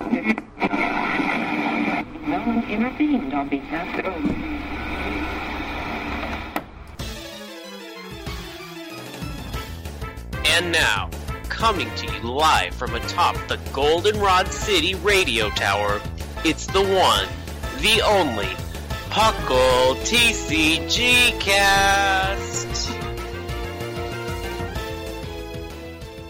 No one intervened on behalf of... And now, coming to you live from atop the Goldenrod City radio tower, it's the one, the only, Puckle TCG Cast.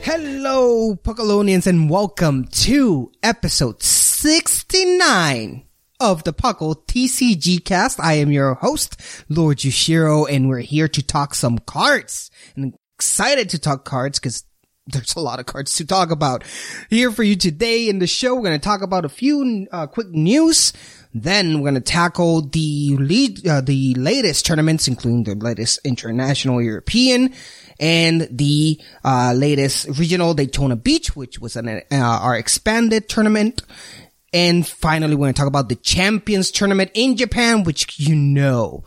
Hello, Puckalonians, and welcome to episode 69 of the Puckle TCG cast. I am your host, Lord Yushiro, and we're here to talk some cards. And I'm excited to talk cards because there's a lot of cards to talk about. Here for you today in the show, we're going to talk about a few uh, quick news. Then we're going to tackle the lead, uh, the latest tournaments, including the latest international European and the uh, latest regional Daytona Beach, which was an, uh, our expanded tournament. And finally, we're going to talk about the Champions Tournament in Japan, which you know,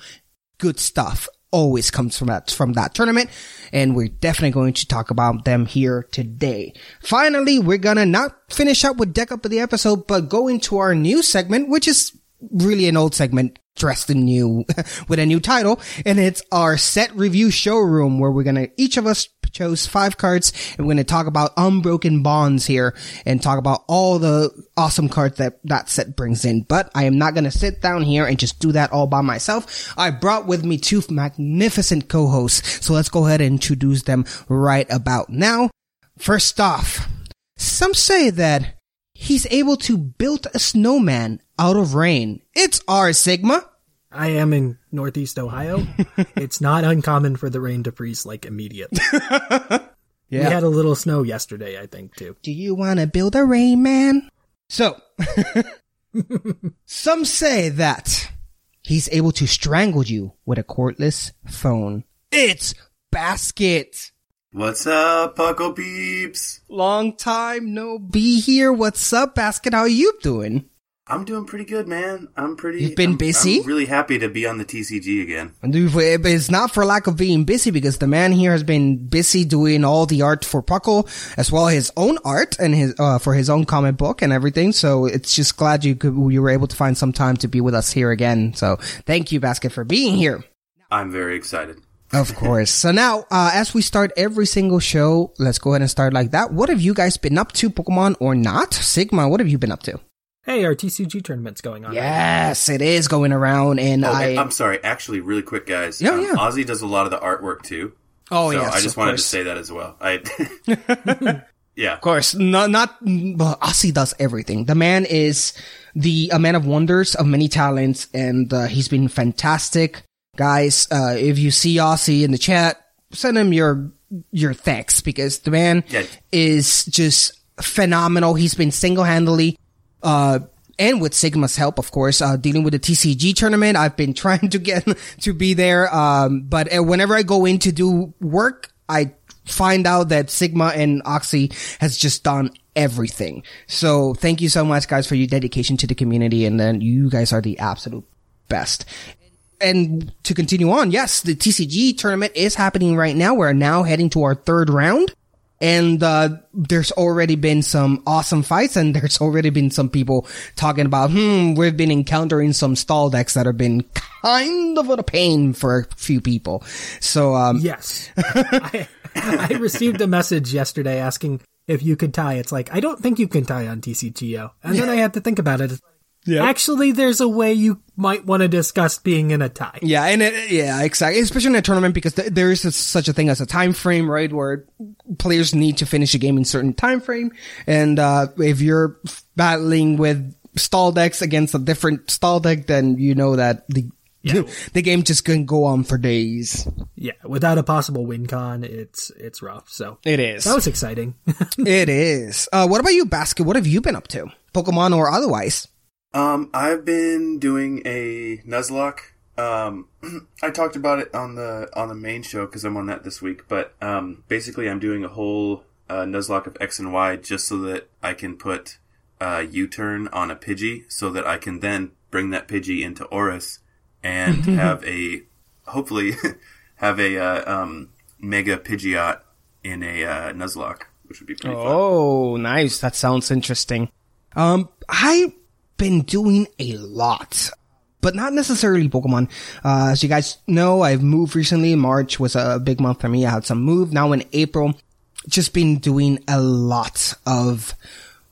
good stuff always comes from that from that tournament and we're definitely going to talk about them here today finally we're gonna not finish up with deck up of the episode but go into our new segment which is really an old segment dressed in new with a new title and it's our set review showroom where we're gonna each of us chose five cards and we're gonna talk about unbroken bonds here and talk about all the awesome cards that that set brings in. But i am not gonna sit down here and just do that all by myself. I brought with me two magnificent co-hosts so let's go ahead and introduce them right about now. First off some say that he's able to build a snowman out of rain it's R sigma I am in Northeast Ohio. it's not uncommon for the rain to freeze like immediately. We had a little snow yesterday, I think, too. Do you want to build a rain man? So, some say that he's able to strangle you with a cordless phone. It's Basket. What's up, Puckle Peeps? Long time no be here. What's up, Basket? How you doing? I'm doing pretty good, man. I'm pretty. You've been I'm- busy? I'm really happy to be on the TCG again. And It's not for lack of being busy because the man here has been busy doing all the art for Puckle as well as his own art and his uh, for his own comic book and everything. So it's just glad you could you were able to find some time to be with us here again. So thank you, Basket, for being here. I'm very excited. Of course. So now, uh, as we start every single show, let's go ahead and start like that. What have you guys been up to, Pokemon or not? Sigma, what have you been up to? Hey, our TCG tournament's going on. Yes, it is going around, and Oh, I, I'm sorry. Actually, really quick, guys. Yeah, um, yeah. Ozzy does a lot of the artwork too. oh so yes, I just of wanted course. to say that as well. I. yeah. Of course, not not. Well, Aussie does everything. The man is the a man of wonders of many talents, and uh, he's been fantastic, guys. Uh, if you see Aussie in the chat, send him your your thanks because the man Yeah. is just phenomenal. He's been single handedly, uh. And with Sigma's help, of course, uh, dealing with the TCG tournament, I've been trying to get to be there. Um, but uh, whenever I go in to do work, I find out that Sigma and Oxy has just done everything. So thank you so much guys for your dedication to the community and then you guys are the absolute best. And to continue on, yes, the TCG tournament is happening right now. We're now heading to our third round. And uh, there's already been some awesome fights, and there's already been some people talking about, hmm, we've been encountering some stall decks that have been kind of a pain for a few people. So, um, Yes. I, I received a message yesterday asking if you could tie. It's like, I don't think you can tie on TCGO. And then I had to think about it. It's Actually, there's a way you might want to discuss being in a tie. Yeah, and it, yeah, exactly. Especially in a tournament because th- there is a, such a thing as a time frame, right? Where players need to finish a game in certain time frame, and uh, if you're battling with stall decks against a different stall deck, then you know that the Yeah. the game just can go on for days. Yeah, without a possible win con, it's it's rough. So It is. that was exciting. it is. Uh, what about you, Basket? What have you been up to, Pokemon or otherwise? Um, I've been doing a Nuzlocke. Um, I talked about it on the on the main show because I'm on that this week. But um, basically, I'm doing a whole uh, Nuzlocke of X and Y just so that I can put uh, U-turn on a Pidgey, so that I can then bring that Pidgey into ORAS and have a hopefully have a uh, um, Mega Pidgeot in a uh, Nuzlocke, which would be pretty fun. Oh, nice. That sounds interesting. Um, I've been doing a lot, but not necessarily Pokemon. Uh, as you guys know, I've moved recently. March was a big month for me. I had some move. Now in April, just been doing a lot of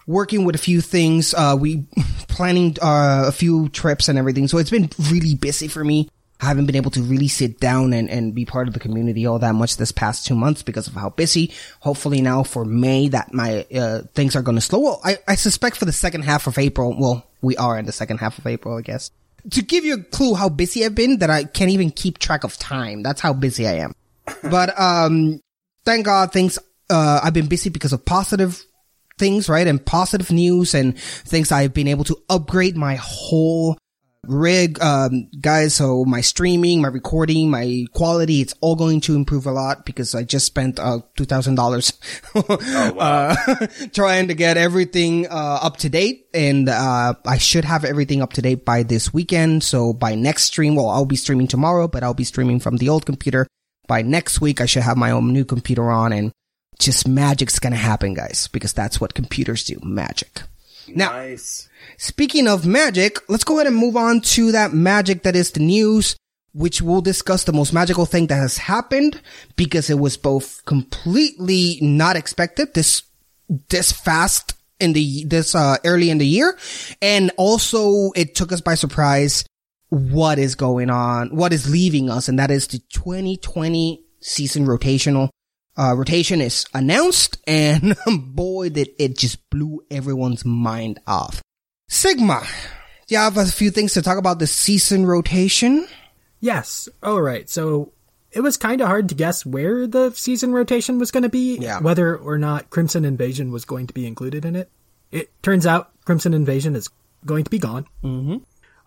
working with a few things. Uh, we planning, uh, a few trips and everything. So it's been really busy for me. I haven't been able to really sit down and, and be part of the community all that much this past two months because of how busy. Hopefully now for May that my, uh, things are going to slow. Well, I, I suspect for the second half of April, well, we are in the second half of April, I guess. To give you a clue how busy I've been, that I can't even keep track of time. That's how busy I am. but, um, thank God things, uh, I've been busy because of positive things, right? And positive news and things I've been able to upgrade my whole rig, um, guys. So my streaming, my recording, my quality, it's all going to improve a lot because I just spent, uh, $2,000, uh, trying to get everything, uh, up to date. And, uh, I should have everything up to date by this weekend. So by next stream, well, I'll be streaming tomorrow, but I'll be streaming from the old computer. By next week, I should have my own new computer on and just magic's gonna happen, guys, because that's what computers do. Magic. Now, nice. Speaking of magic, let's go ahead and move on to that magic that is the news, which we'll discuss the most magical thing that has happened because it was both completely not expected this, this fast in the, this, uh, early in the year. And also it took us by surprise what is going on, what is leaving us. And that is the 2020 season rotational uh, rotation is announced and boy did it just blew everyone's mind off. Sigma, do you have a few things to talk about the season rotation? yes. All right. So it was kind of hard to guess where the season rotation was going to be, Yeah. whether or not Crimson Invasion was going to be included in it. It turns out Crimson Invasion is going to be gone, mm-hmm.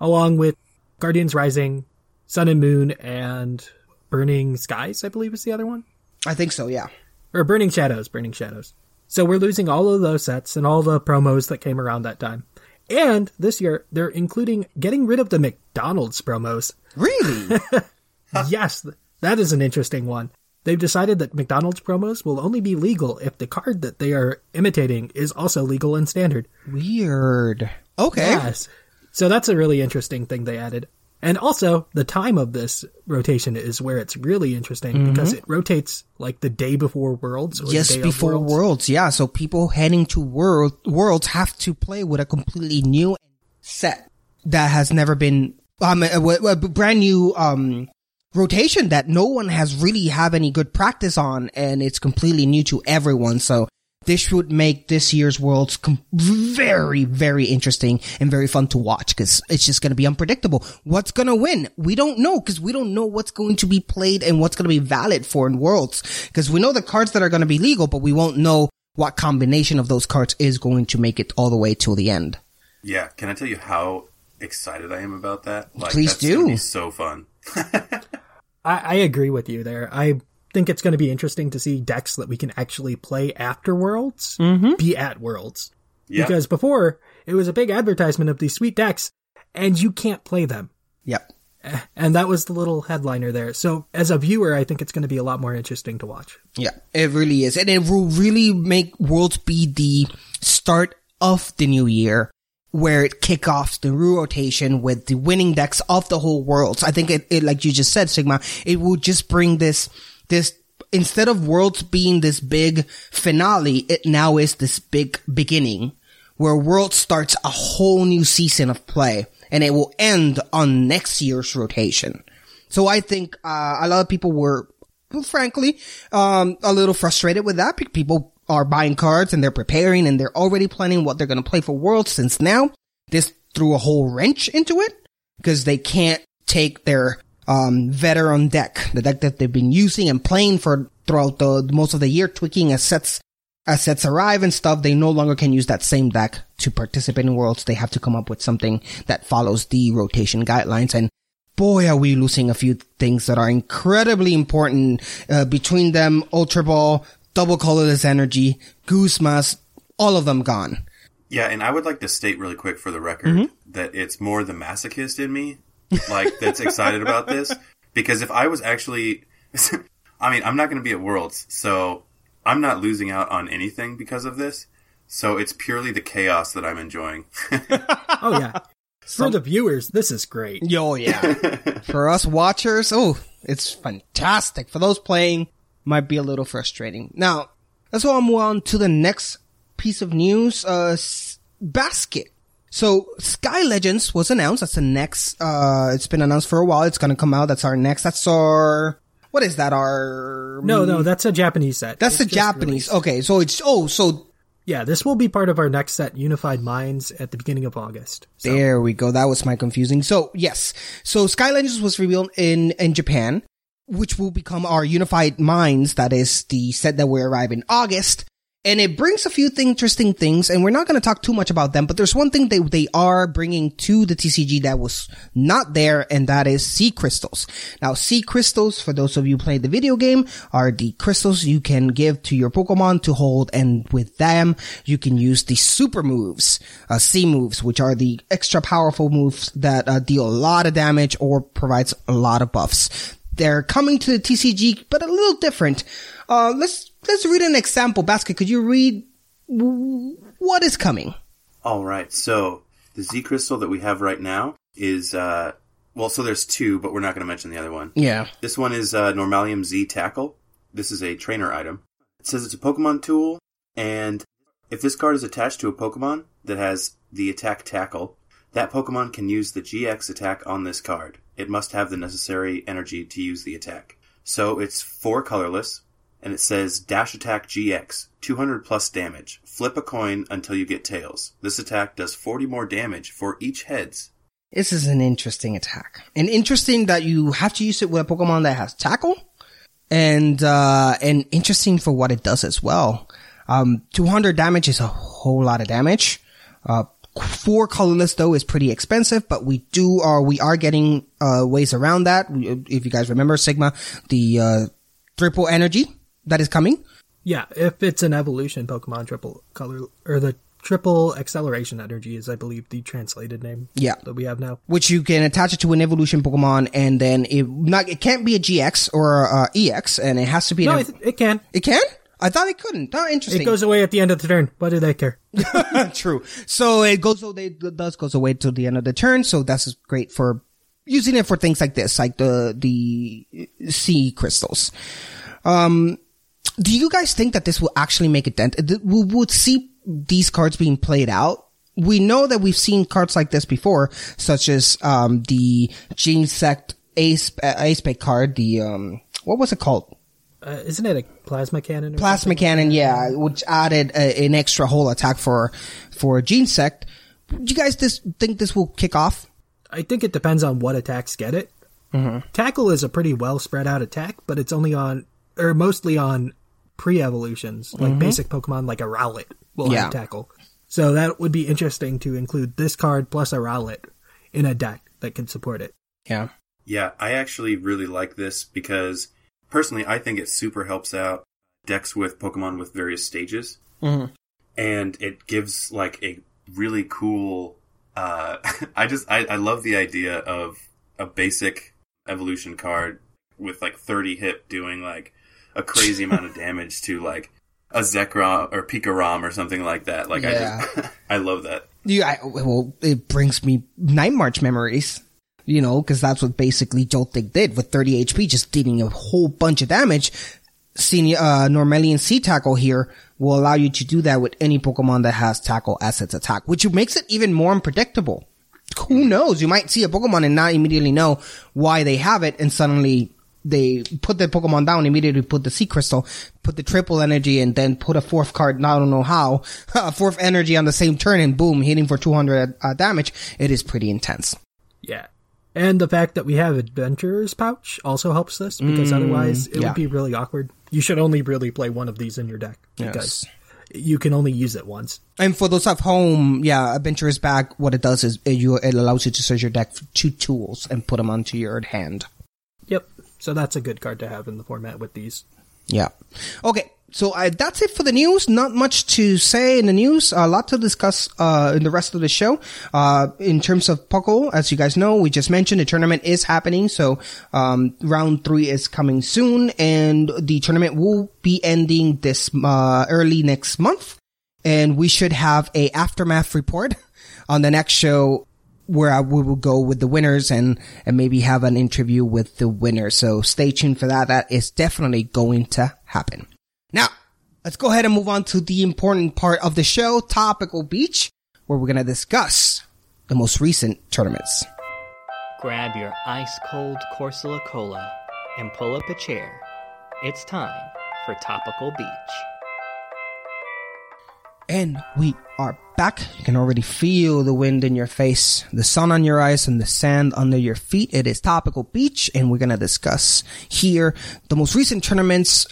along with Guardians Rising, Sun and Moon, and Burning Skies, I believe is the other one. I think so, yeah. or Burning Shadows, Burning Shadows. So we're losing all of those sets and all the promos that came around that time. And this year, they're including getting rid of the McDonald's promos. Really? yes, that is an interesting one. They've decided that McDonald's promos will only be legal if the card that they are imitating is also legal and standard. Weird. Okay. Yes. So that's a really interesting thing they added. And also, the time of this rotation is where it's really interesting because it rotates like the day before Worlds. Day before Worlds. Worlds, yeah. So people heading to World Worlds have to play with a completely new set that has never been um a, a- a brand new um rotation that no one has really have any good practice on, and it's completely new to everyone. So this would make this year's Worlds com- very, very interesting and very fun to watch because it's just going to be unpredictable. What's going to win? We don't know because we don't know what's going to be played and what's going to be valid for in Worlds because we know the cards that are going to be legal, but we won't know what combination of those cards is going to make it all the way till the end. Yeah, can I tell you how excited I am about that? Like, Please that's do. Be so fun. I, I agree with you there. I think it's going to be interesting to see decks that we can actually play after Worlds mm-hmm. be at Worlds. Yeah. Because before, it was a big advertisement of these sweet decks, and you can't play them. Yep. Eh, and that was the little headliner there. So as a viewer, I think it's going to be a lot more interesting to watch. Yeah, it really is. And it will really make Worlds be the start of the new year where it kick off the new rotation with the winning decks of the whole Worlds. I think it, it, like you just said, Sigma, it will just bring this, this instead of Worlds being this big finale, it now is this big beginning where Worlds starts a whole new season of play and it will end on next year's rotation. So I think, uh, a lot of people were, frankly, um, a little frustrated with that. People are buying cards and they're preparing and they're already planning what they're going to play for Worlds since now this threw a whole wrench into it because they can't take their um, veteran deck, the deck that they've been using and playing for throughout the most of the year, tweaking as sets as sets arrive and stuff. They no longer can use that same deck to participate in Worlds. They have to come up with something that follows the rotation guidelines. And boy, are we losing a few things that are incredibly important uh, between them. Ultra Ball, Double Colorless Energy, Guzmas, all of them gone. Yeah, and I would like to state really quick for the record mm-hmm. that it's more the masochist in me, like that's excited about this. Because if I was actually, I mean, I'm not going to be at Worlds, so I'm not losing out on anything because of this. So it's purely the chaos that I'm enjoying. oh yeah. For the viewers, this is great. Oh yeah. For us watchers, oh, it's fantastic. For those playing, might be a little frustrating. Now, let's go move on to the next piece of news. Uh, basket. So Sky Legends was announced. That's the next. Uh, it's been announced for a while. It's gonna come out. That's our next. That's our. What is that? Our no, no, that's a Japanese set. That's it's the Japanese. Released. Okay, so it's oh, so yeah, this will be part of our next set, Unified Minds, at the beginning of August. So. There we go. That was my confusing. So yes, so Sky Legends was revealed in in Japan, which will become our Unified Minds. That is the set that will arrive in August and it brings a few th- interesting things and we're not going to talk too much about them but there's one thing they, they are bringing to the tcg that was not there and that is Z crystals. Now Z crystals for those of you played the video game are the crystals you can give to your pokemon to hold and with them you can use the super moves uh, Z moves which are the extra powerful moves that uh, deal a lot of damage or provides a lot of buffs. They're coming to the tcg but a little different. Uh, let's let's read an example. Basket, could you read what is coming? All right. So the Z crystal that we have right now is uh, well, so there's two, but we're not going to mention the other one. Yeah. This one is uh, Normalium Z Tackle. This is a trainer item. It says it's a Pokemon tool, and if this card is attached to a Pokemon that has the attack Tackle, that Pokemon can use the GX attack on this card. It must have the necessary energy to use the attack. So it's four colorless, and it says Dash Attack GX, 200 plus damage. Flip a coin until you get tails. This attack does 40 more damage for each heads. This is an interesting attack. And interesting that you have to use it with a Pokemon that has tackle. And, uh, and interesting for what it does as well. Um, 200 damage is a whole lot of damage. Uh, four colorless though is pretty expensive, but we do are, we are getting, uh, ways around that. If you guys remember Sigma, the, uh, triple energy that is coming. Yeah, if it's an evolution Pokemon triple color or the triple acceleration energy is I believe the translated name. Yeah. That we have now. Which you can attach it to an evolution Pokemon and then it not it can't be a GX or a EX and it has to be No, it, it can. It can? I thought it couldn't. Oh, interesting. It goes away at the end of the turn. Why do they care? True. So it goes away, it does goes away to the end of the turn. So that's great for using it for things like this, like the, the Z crystals. Um, do you guys think that this will actually make a dent? We would see these cards being played out. We know that we've seen cards like this before, such as um, the Genesect Ace uh, Ace Spec card. The um, what was it called? Uh, isn't it a plasma cannon? plasma something? cannon, yeah, which added a, an extra whole attack for for Genesect. Do you guys this, think this will kick off? I think it depends on what attacks get it. Mm-hmm. Tackle is a pretty well spread out attack, but it's only on or mostly on pre-evolutions, like mm-hmm. basic Pokemon like a Rowlet will yeah. have tackle. So that would be interesting to include this card plus a Rowlet in a deck that can support it. Yeah. Yeah, I actually really like this because personally I think it super helps out decks with Pokemon with various stages. Mm-hmm. And it gives like a really cool uh I just I, I love the idea of a basic evolution card with like 30 hit doing like a crazy amount of damage to like a Zekrom or Pikarom or something like that. Like yeah. I just, I love that. Yeah, I, well, it brings me Night March memories. You know, because that's what basically Joltik did with 30 HP, just dealing a whole bunch of damage. senior, uh, Normalium Z Tackle here will allow you to do that with any Pokemon that has Tackle as its attack, which makes it even more unpredictable. Who knows? You might see a Pokemon and not immediately know why they have it and suddenly they put the Pokemon down, immediately put the Z Crystal, put the triple energy, and then put a fourth card, I don't know how, a fourth energy on the same turn, and boom, hitting for 200 uh, damage. It is pretty intense. Yeah. And the fact that we have Adventurer's Pouch also helps this because Mm, otherwise it yeah. would be really awkward. You should only really play one of these in your deck because you can only use it once. And for those at home, yeah, Adventurer's Bag, what it does is it, you, it allows you to search your deck for two tools and put them onto your hand. So that's a good card to have in the format with these. Yeah. Okay. So uh, that's it for the news. Not much to say in the news. A lot to discuss uh, in the rest of the show. Uh, in terms of Puckle, as you guys know, we just mentioned the tournament is happening. So um, round three is coming soon, and the tournament will be ending this uh, early next month. And we should have a aftermath report on the next show where I, we will go with the winners and, and maybe have an interview with the winner. So stay tuned for that. That is definitely going to happen. Now, let's go ahead and move on to the important part of the show, Topical Beach, where we're going to discuss the most recent tournaments. Grab your ice cold Corsola Cola and pull up a chair. It's time for Topical Beach. And we are back. You can already feel the wind in your face, the sun on your eyes, and the sand under your feet. It is Topical Beach, and we're going to discuss here the most recent tournaments,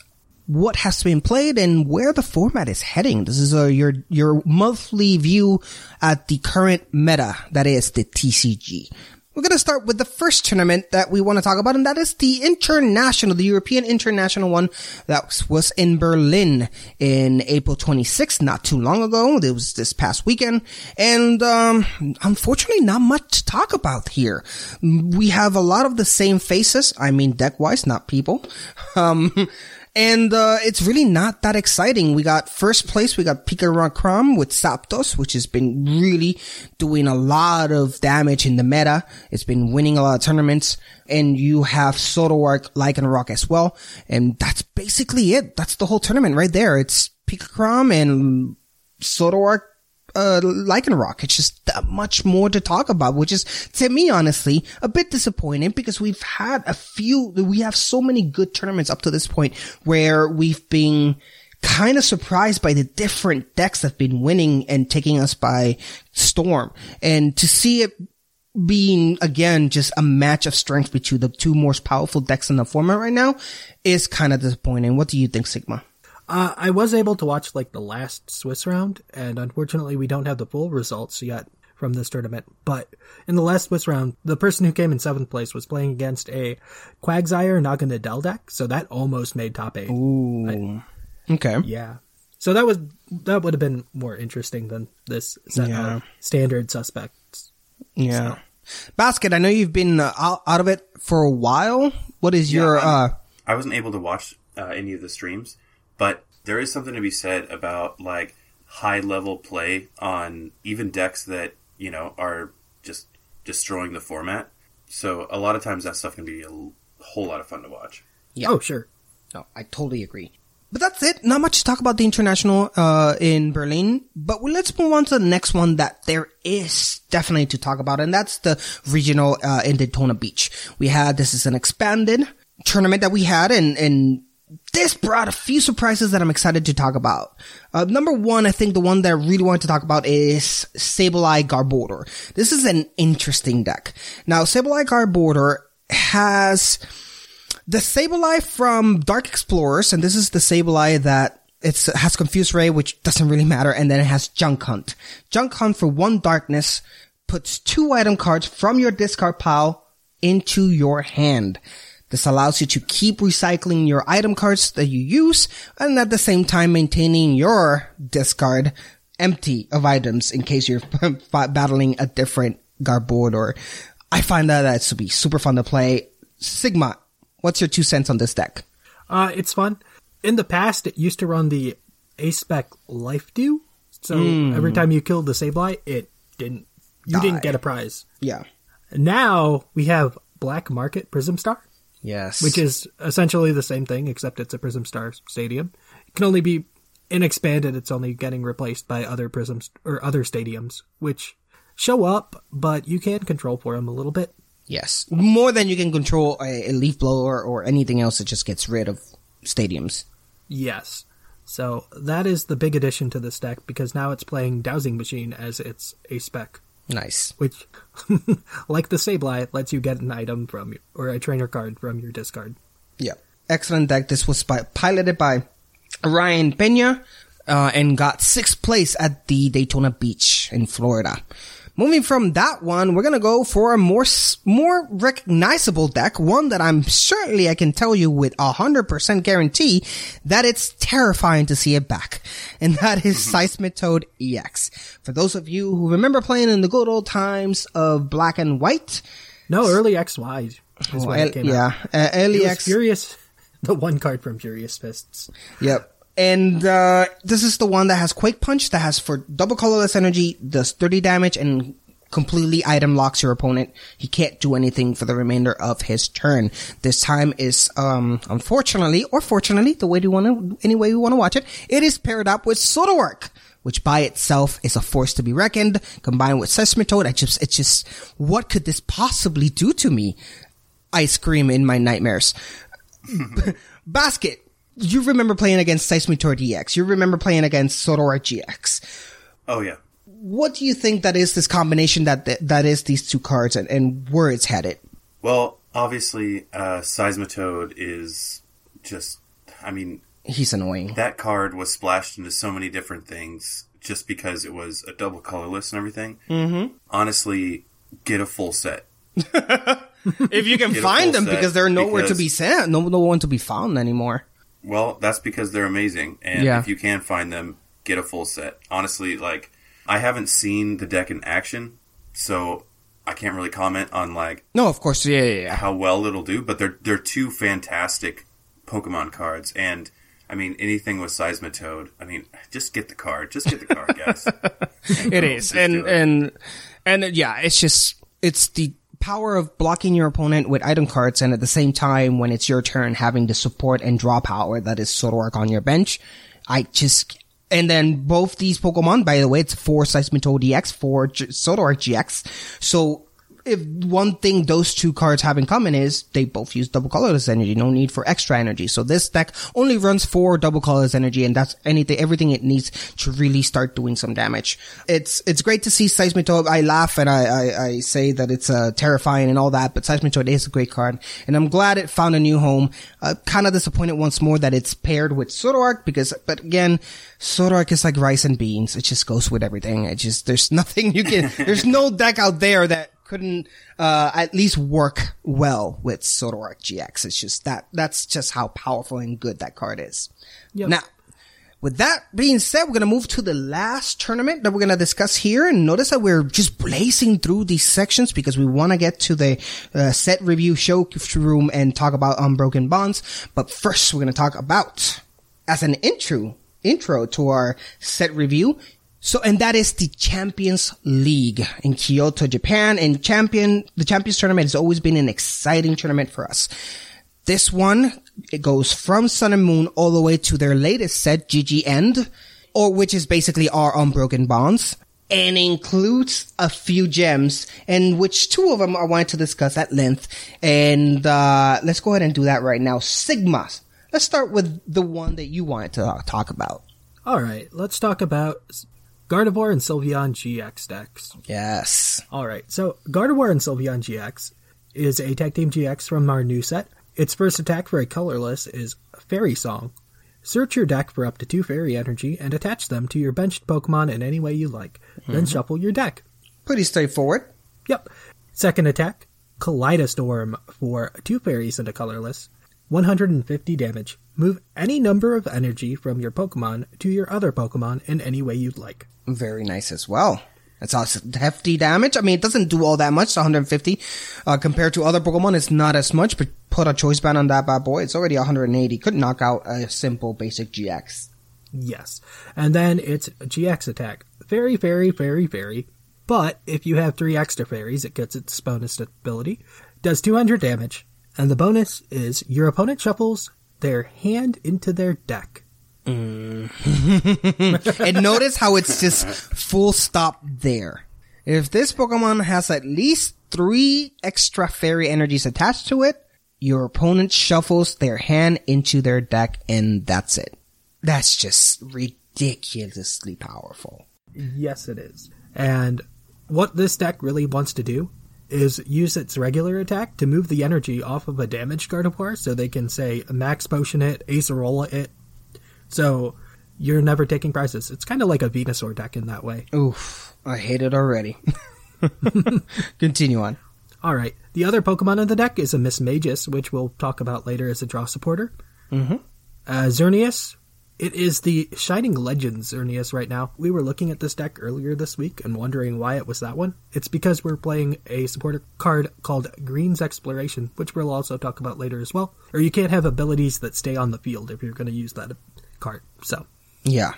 what has been played, and where the format is heading. This is uh, your your monthly view at the current meta, that is the TCG. We're going to start with the first tournament that we want to talk about, and that is the international, the European international one that was in Berlin in April 26th, not too long ago. It was this past weekend. And, um, unfortunately, not much to talk about here. We have a lot of the same faces. I mean, deck wise, not people. Um, and uh, it's really not that exciting. We got first place, we got Pikarom with Zapdos, which has been really doing a lot of damage in the meta. It's been winning a lot of tournaments. And you have Zoroark, Lycanroc as well. And that's basically it. That's the whole tournament right there. It's Pikarom and Zoroark uh, rock, It's just that much more to talk about, which is, to me, honestly, a bit disappointing because we've had a few, we have so many good tournaments up to this point where we've been kind of surprised by the different decks that have been winning and taking us by storm. And to see it being again just a match of strength between the two most powerful decks in the format right now is kind of disappointing. What do you think, Sigma? Uh, I was able to watch like the last Swiss round, and unfortunately, we don't have the full results yet from this tournament. But in the last Swiss round, the person who came in seventh place was playing against a Quagsire Naganadel deck, so that almost made top eight. Ooh, okay, Yeah, so that was that would have been more interesting than this set Yeah. of standard suspects. yeah. Basket, I know you've been uh, out, out of it for a while. What is your Yeah, uh? I'm- I wasn't able to watch uh, any of the streams, but there is something to be said about like high level play on even decks that you know are just destroying the format. So a lot of times that stuff can be a l- whole lot of fun to watch. Yeah. Oh, sure. No, I totally agree. But that's it. Not much to talk about the international uh, in Berlin. But let's move on to the next one that there is definitely to talk about, and that's the regional uh, in Daytona Beach. We had this is an expanded tournament that we had, and and this brought a few surprises that I'm excited to talk about. Uh, number one, I think the one that I really wanted to talk about is Sableye Garbodor. This is an interesting deck. Now, Sableye Garbodor has the Sableye from Dark Explorers, and this is the Sableye that it's has Confuse Ray, which doesn't really matter, and then it has Junk Hunt. Junk Hunt for one darkness puts two item cards from your discard pile into your hand. This allows you to keep recycling your item cards that you use, and at the same time maintaining your discard empty of items in case you're battling a different Garbodor or I find that that to be super fun to play. Sigma, what's your two cents on this deck? Uh, it's fun. In the past, it used to run the Ace Spec Life Dew. So Hmm. every time you killed the Sableye, it didn't, you Die. didn't get a prize. Yeah. Now we have Black Market Prism Star. Yes. which is essentially the same thing, except it's a Prism Star stadium. It can only be in expanded. It's only getting replaced by other prisms or other stadiums, which show up, but you can control for them a little bit. Yes. More than you can control a, a leaf blower or anything else that just gets rid of stadiums. Yes. So that is the big addition to this deck because now it's playing Dowsing Machine as its Ace Spec, Nice. which, like the Sableye, lets you get an item from your, or a trainer card from your discard. Yeah. Excellent deck. This was by, piloted by Ryan Pena uh, and got sixth place at the Daytona Beach in Florida. Moving from that one, we're gonna go for a more more recognizable deck, one that I'm certainly I can tell you with a hundred percent guarantee that it's terrifying to see it back, and that is Seismitoad EX. For those of you who remember playing in the good old times of Black and White, No, early XY Oh, L- yeah, out. uh, early X- Furious, the one card from Furious Fists. Yep. And uh, this is the one that has Quake Punch, that has for double colorless energy, does 30 damage and completely item locks your opponent. He can't do anything for the remainder of his turn. This time is, um, unfortunately, or fortunately, the way you want to, any way you want to watch it, it is paired up with Zoroark, which by itself is a force to be reckoned, combined with Seismitoad. I just, it's just, what could this possibly do to me? I scream in my nightmares. Basket. You remember playing against Seismitoad EX. You remember playing against Zoroark GX. Oh yeah. What do you think that is this combination that that, that is these two cards and, and where it's headed? Well, obviously, uh, Seismitoad is just. I mean, He's annoying. that card was splashed into so many different things just because it was a double colorless and everything. Mm-hmm. Honestly, get a full set. If you can find them set because they're nowhere to be sent, no no one to be found anymore. Well, that's because they're amazing, and Yeah. if you can find them, get a full set. Honestly, like I haven't seen the deck in action, so I can't really comment on like No, of course, yeah, yeah, yeah. how well it'll do. But they're they're two fantastic Pokemon cards, and I mean anything with Seismitoad. I mean, just get the card, just get the card, guys. It is, and it. and and yeah, it's just it's the power of blocking your opponent with item cards, and at the same time, when it's your turn, having the support and draw power that is Zoroark on your bench. I just and then both these Pokemon, by the way, it's four Seismitoad EX, four G- Zoroark GX. So if one thing those two cards have in common is they both use double colorless energy, no need for extra energy. So this deck only runs four double colorless energy and that's anything, everything it needs to really start doing some damage. It's, it's great to see Seismitoad. I laugh and I, I, I say that it's, uh, terrifying and all that, but Seismitoad is a great card and I'm glad it found a new home. Uh, kind of disappointed once more that it's paired with Zoroark because, but again, Zoroark is like rice and beans. It just goes with everything. It just, there's nothing you can, there's no deck out there that couldn't uh, at least work well with Zoroark GX. It's just that that's just how powerful and good that card is. Yep. Now, with that being said, we're gonna move to the last tournament that we're gonna discuss here. And notice that we're just blazing through these sections because we want to get to the uh, set review show room and talk about Unbroken Bonds. But first, we're gonna talk about as an intro intro to our set review. So, and that is the Champions League in Kyoto, Japan. And champion, the Champions Tournament has always been an exciting tournament for us. This one, it goes from Sun and Moon all the way to their latest set, GG End, or which is basically our Unbroken Bonds, and includes a few gems, and which two of them I wanted to discuss at length. And, uh, let's go ahead and do that right now. Sigma. Let's start with the one that you wanted to talk about. All right, let's talk about Gardevoir and Sylveon GX decks. Yes. All right, so Gardevoir and Sylveon GX is a Tag Team GX from our new set. Its first attack for a colorless is Fairy Song. Search your deck for up to two fairy energy and attach them to your benched Pokemon in any way you like. Then mm-hmm. shuffle your deck. Pretty straightforward. Yep. Second attack, Kaleidostorm for two fairies and a colorless. 150 damage. Move any number of energy from your Pokemon to your other Pokemon in any way you'd like. Very nice as well. It's also hefty damage. I mean, it doesn't do all that much. 150 uh, compared to other Pokemon, it's not as much. But put a choice band on that bad boy, it's already 180. Could knock out a simple basic GX. Yes. And then it's GX attack. Very, very, very, very. But if you have three extra fairies, it gets its bonus ability. Does 200 damage. And the bonus is your opponent shuffles their hand into their deck. Mm. and notice how it's just full stop there. If this Pokemon has at least three extra fairy energies attached to it, your opponent shuffles their hand into their deck and that's it. That's just ridiculously powerful. Yes, it is. And what this deck really wants to do is use its regular attack to move the energy off of a damaged Gardevoir so they can say Max Potion it, Acerola it. So you're never taking prizes. It's kind of like a Venusaur deck in that way. Oof, I hate it already. Continue on. Alright, the other Pokemon in the deck is a Mismagius, which we'll talk about later as a draw supporter. Mm-hmm. Uh, Xerneas, it is the Shining Legends Xerneas right now. We were looking at this deck earlier this week and wondering why it was that one. It's because we're playing a supporter card called Green's Exploration, which we'll also talk about later as well. Or you can't have abilities that stay on the field if you're going to use that card. So, Yeah.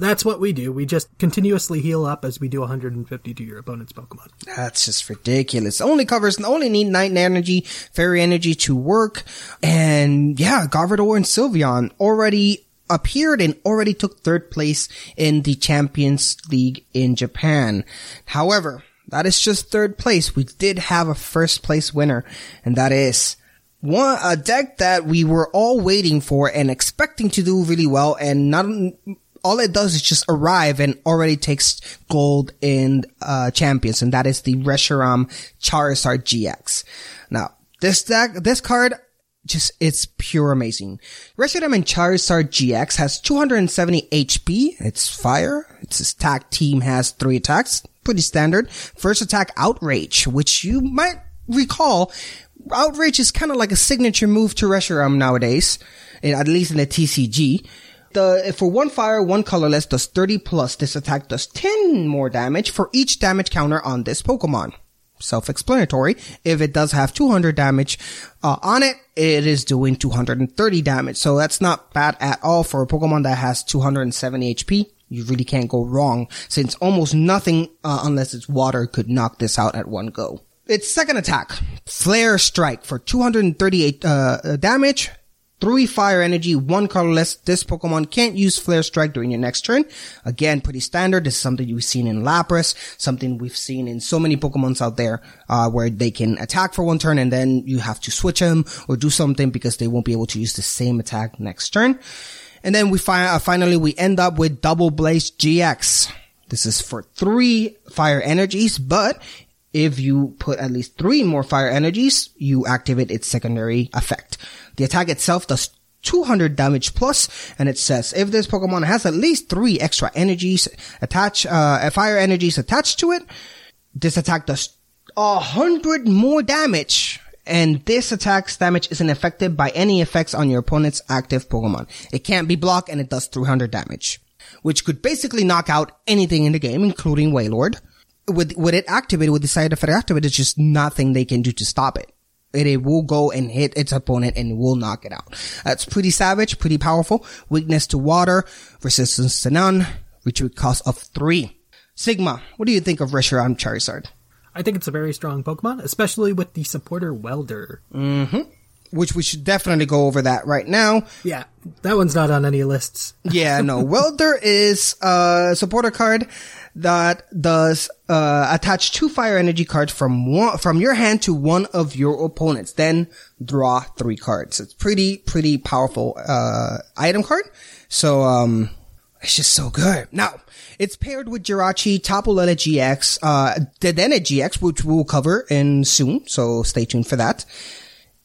that's what we do. We just continuously heal up as we do 150 to your opponent's Pokemon. That's just ridiculous. Only covers, only need night energy, fairy energy to work. And yeah, Gardevoir and Sylveon already appeared and already took third place in the Champions League in Japan. However, that is just third place. We did have a first place winner and that is one, a deck that we were all waiting for and expecting to do really well and not, all it does is just arrive and already takes gold in uh, champions, and that is the Reshiram Charizard GX. Now, this deck, this card, just it's pure amazing. Reshiram and Charizard GX has 270 HP. It's fire. Its attack team has three attacks, pretty standard. First attack, Outrage, which you might recall. Outrage is kind of like a signature move to Reshiram nowadays, at least in the TCG. The, for one fire, one colorless does 30 plus. This attack does 10 more damage for each damage counter on this Pokemon. Self-explanatory. If it does have 200 damage uh, on it, it is doing 230 damage. So that's not bad at all for a Pokemon that has 270 HP. You really can't go wrong since almost nothing, uh, unless it's water, could knock this out at one go. Its second attack, Flare Strike for 238 uh, damage, three fire energy, one colorless. This Pokemon can't use Flare Strike during your next turn. Again, pretty standard. This is something you've seen in Lapras, something we've seen in so many Pokemons out there, uh, where they can attack for one turn and then you have to switch them or do something because they won't be able to use the same attack next turn. And then we fi- uh, finally we end up with Double Blaze GX. This is for three fire energies, but if you put at least three more fire energies, you activate its secondary effect. The attack itself does 200 damage plus, and it says if this Pokemon has at least three extra energies attached, uh, fire energies attached to it, this attack does a hundred more damage. And this attack's damage isn't affected by any effects on your opponent's active Pokemon. It can't be blocked and it does 300 damage. Which could basically knock out anything in the game, including Wailord with with it activated, with the side effect activated, it's just nothing they can do to stop it. It, it will go and hit its opponent and will knock it out. That's pretty savage, pretty powerful. Weakness to water, resistance to none, retreat cost of three. Sigma, what do you think of Reshiram Charizard? I think it's a very strong Pokemon, especially with the supporter Welder. Mm-hmm. Which we should definitely go over that right now. Yeah, that one's not on any lists. Yeah, no. Welder is a supporter card that does uh, attach two fire energy cards from one from your hand to one of your opponents. Then draw three cards. It's pretty pretty powerful uh, item card. So um, it's just so good. Now it's paired with Jirachi, Tapu Lele GX, uh, Dedenne GX, which we'll cover in soon. So stay tuned for that.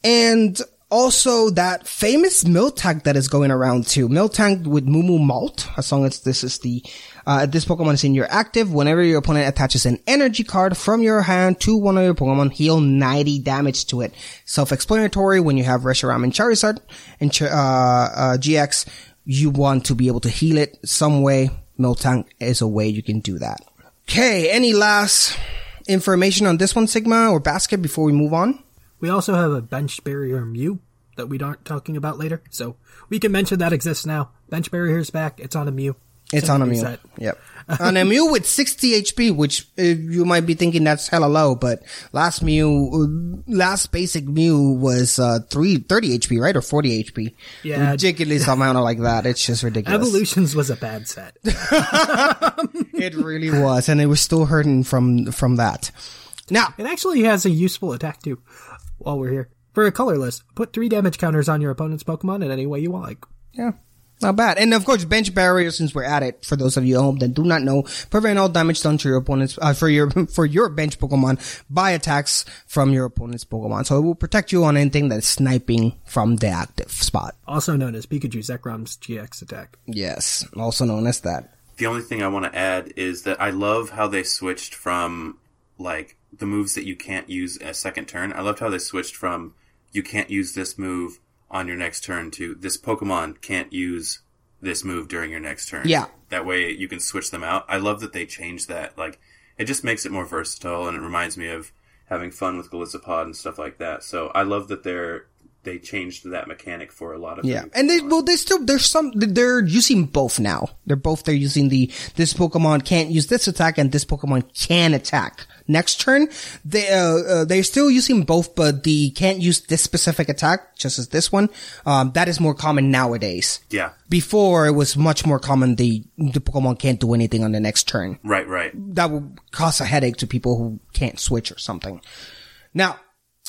And also that famous Miltank that is going around too. Miltank with Mumu Malt, as long as this is the, uh, this Pokemon is in your active, whenever your opponent attaches an energy card from your hand to one of your Pokemon, heal 90 damage to it. Self-explanatory, when you have Reshiram and Charizard and, uh, uh, GX, you want to be able to heal it some way. Miltank is a way you can do that. Okay, any last information on this one, Sigma or Basket, before we move on? We also have a bench barrier Mew that we aren't talking about later, so we can mention that exists now. Bench barrier's back. It's on a Mew. It's on a set. Yep. on a Mew with 60 HP, which uh, you might be thinking that's hella low, but last Mew, uh, last basic Mew was, uh, 3, 30 HP, right? Or 40 HP. Yeah. Ridiculous amount of like that. It's just ridiculous. Evolutions was a bad set. It really was. And it was still hurting from, from that. Now, It actually has a useful attack too. While we're here, for a colorless, put three damage counters on your opponent's Pokemon in any way you want. Like, Yeah. Not bad. And of course, bench barrier, since we're at it, for those of you at home that do not know, prevent all damage done to your opponent's, uh, for your, for your bench Pokemon by attacks from your opponent's Pokemon. So it will protect you on anything that's sniping from the active spot. also known as Pikachu Zekrom's GX attack. Yes. Also known as that. The only thing I want to add is that I love how they switched from like the moves that you can't use a second turn. I loved how they switched from you can't use this move on your next turn to this Pokemon can't use this move during your next turn. Yeah. That way you can switch them out. I love that they changed that. Like it just makes it more versatile and it reminds me of having fun with Golisopod and stuff like that. So I love that they're they changed that mechanic for a lot of Yeah, and they well, they still there's some they're using both now. They're both they're using the this Pokemon can't use this attack and this Pokemon can attack next turn. They uh, uh they're still using both, but the can't use this specific attack just as this one. Um, that is more common nowadays. yeah. Before it was much more common the the Pokemon can't do anything on the next turn Right, right. that would cause a headache to people who can't switch or something. Now,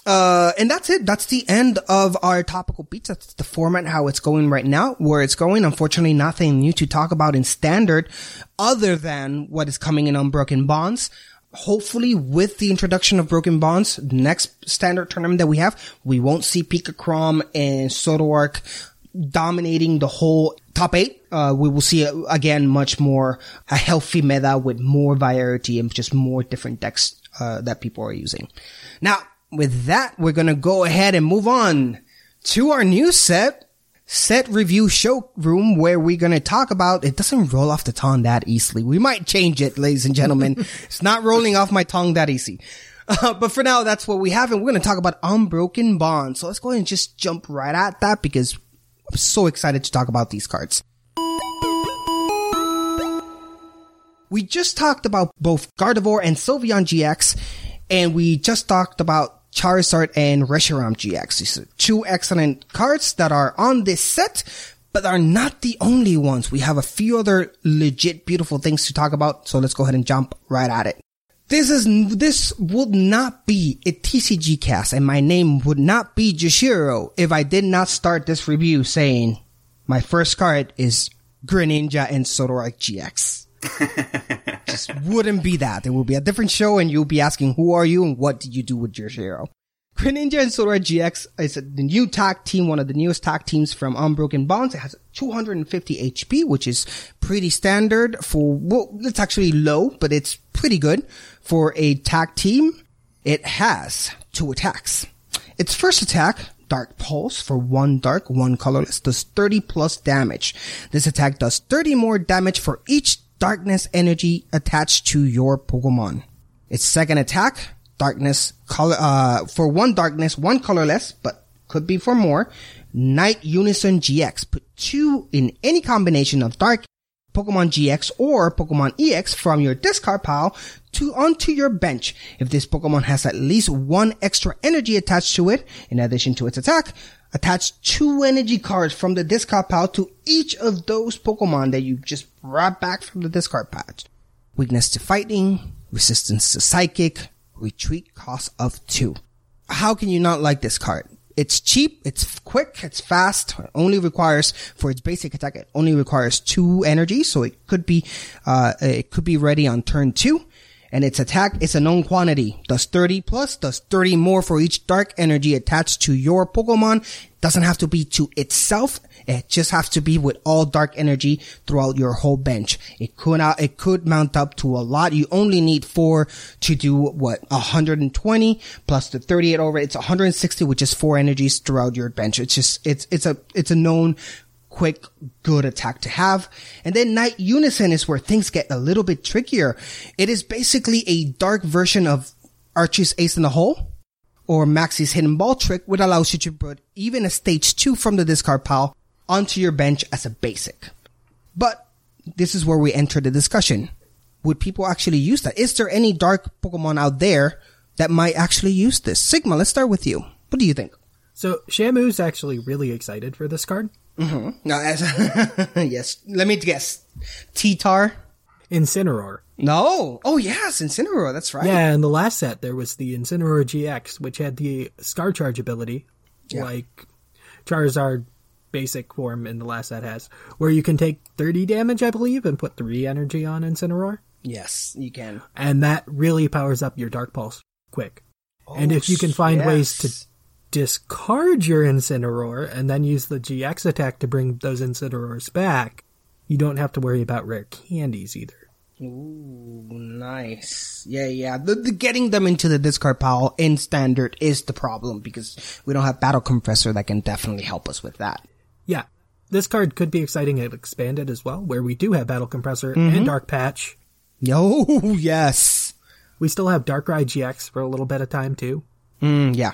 uh, and that's it. That's the end of our topical beats. That's the format, how it's going right now, where it's going. Unfortunately, nothing new to talk about in standard other than what is coming in Unbroken Bonds. Hopefully, with the introduction of Broken Bonds, next standard tournament that we have, we won't see Pikarom and Zoroark dominating the whole top eight. Uh, we will see uh, again much more a healthy meta with more variety and just more different decks uh, that people are using. Now, with that, we're gonna go ahead and move on to our new set. Set review showroom where we're gonna talk about, it doesn't roll off the tongue that easily. We might change it, ladies and gentlemen. it's not rolling off my tongue that easy. Uh, but for now, that's what we have, and we're going to talk about Unbroken Bond. So let's go ahead and just jump right at that because I'm so excited to talk about these cards. We just talked about both Gardevoir and Sylveon GX, and we just talked about Charizard and Reshiram GX. These are two excellent cards that are on this set, but are not the only ones. We have a few other legit beautiful things to talk about, so let's go ahead and jump right at it. This is, this would not be a TCG cast, and my name would not be Jashiro if I did not start this review saying my first card is Greninja and Zoroark GX. Just wouldn't be that. It will be a different show and you'll be asking who are you and what did you do with your hero. Greninja and Zoroark GX is the new tag team, one of the newest tag teams from Unbroken Bonds. It has 250 HP, which is pretty standard for, well, it's actually low, but it's pretty good for a tag team. It has two attacks. Its first attack, Dark Pulse for one dark, one colorless, does 30 plus damage. This attack does 30 more damage for each darkness energy attached to your Pokemon. Its second attack, darkness color, uh, for one darkness, one colorless, but could be for more. Night Unison GX. Put two in any combination of dark Pokemon GX or Pokemon EX from your discard pile to onto your bench. If this Pokemon has at least one extra energy attached to it, in addition to its attack, attach two energy cards from the discard pile to each of those Pokemon that you just brought back from the discard patch. Weakness to fighting, resistance to psychic, retreat cost of two. How can you not like this card? It's cheap, it's quick, it's fast, it only requires, for its basic attack, it only requires two energy, so it could be, uh, it could be ready on turn two. And its attack is a known quantity. Does 30 plus, does 30 more for each dark energy attached to your Pokemon. Doesn't have to be to itself. It just has to be with all dark energy throughout your whole bench. It could, uh, it could mount up to a lot. You only need four to do what? 120 plus the 38 over. It's 160, which is four energies throughout your bench. It's just, it's, it's a, it's a known quick, good attack to have. And then Night Unison is where things get a little bit trickier. It is basically a dark version of Archie's Ace in the Hole or Maxie's Hidden Ball trick, which allows you to put even a stage two from the discard pile onto your bench as a basic. But this is where we enter the discussion. Would people actually use that? Is there any dark Pokemon out there that might actually use this? Sigma, let's start with you. What do you think? So Shamu's actually really excited for this card. Mm-hmm. No, as, yes. Let me guess. T-Tar? Incineroar. No. Oh, yes, Incineroar. That's right. Yeah, in the last set there was the Incineroar GX, which had the Scar Charge ability, Yeah. like Charizard basic form in the last set has, where you can take 30 damage, I believe, and put 3 energy on Incineroar. Yes, you can. And that really powers up your Dark Pulse quick. and if you can find ways to yes. Discard your Incineroar and then use the GX attack to bring those Incineroars back, you don't have to worry about rare candies either. Ooh, nice. Yeah, yeah. The, the getting them into the discard pile in standard is the problem because we don't have Battle Compressor that can definitely help us with that. Yeah. This card could be exciting and expanded as well, where we do have Battle Compressor and Dark Patch. Yo, yes. We still have Darkrai GX for a little bit of time too. Mm, yeah.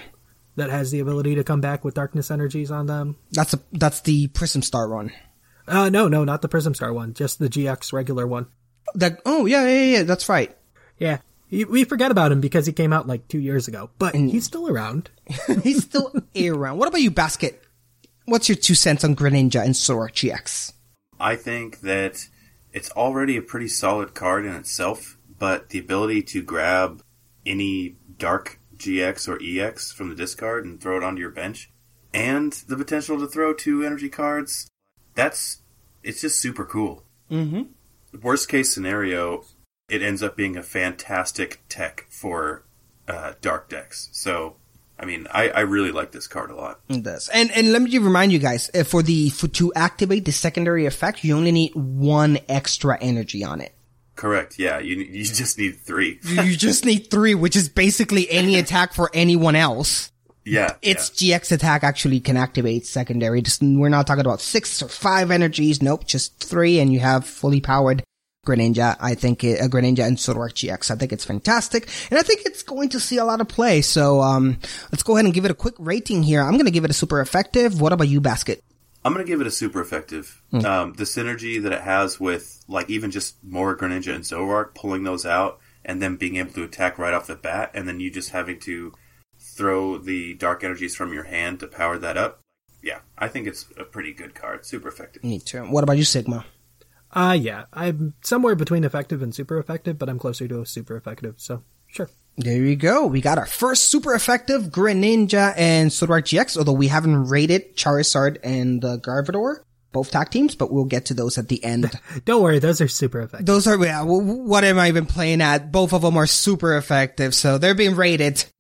That has the ability to come back with darkness energies on them. That's a, that's the Prism Star one. Uh, no, no, not the Prism Star one, just the GX regular one. That, oh, yeah, yeah, yeah, that's right. Yeah. We forget about him because he came out like two years ago, but he's still around. He's still around. What about you, Basket? What's your two cents on Greninja and Zoroark GX? I think that it's already a pretty solid card in itself, but the ability to grab any dark GX or EX from the discard and throw it onto your bench, and the potential to throw two energy cards, that's it's just super cool. Mm-hmm. Worst case scenario, it ends up being a fantastic tech for uh, dark decks. So, I mean, I, I really like this card a lot. It does. And and let me just remind you guys, uh, for the for to activate the secondary effect, you only need one extra energy on it. Correct. Yeah, you you just need three. You just need three, which is basically any attack for anyone else. Yeah, Its GX attack actually can activate secondary. Just, we're not talking about six or five energies. Nope, just three, and you have fully powered Greninja. I think it, uh, Greninja and Zoroark GX. I think it's fantastic, and I think it's going to see a lot of play. So, um, let's go ahead and give it a quick rating here. I'm going to give it a super effective. What about you, Basket? I'm gonna give it a super effective. Um, the synergy that it has with like even just more Greninja and Zoroark pulling those out and then being able to attack right off the bat, and then you just having to throw the dark energies from your hand to power that up. Yeah, I think it's a pretty good card. Super effective. Me too. What about you, Sigma? Uh, yeah, I'm somewhere between effective and super effective, but I'm closer to a super effective, so sure. There you go. We got our first super effective Greninja and Zoroark GX, although we haven't rated Charizard and uh, Gardevoir, both tag teams, but we'll get to those at the end. Don't worry, those are super effective. those are, yeah, what am I even playing at? Both of them are super effective, so they're being rated.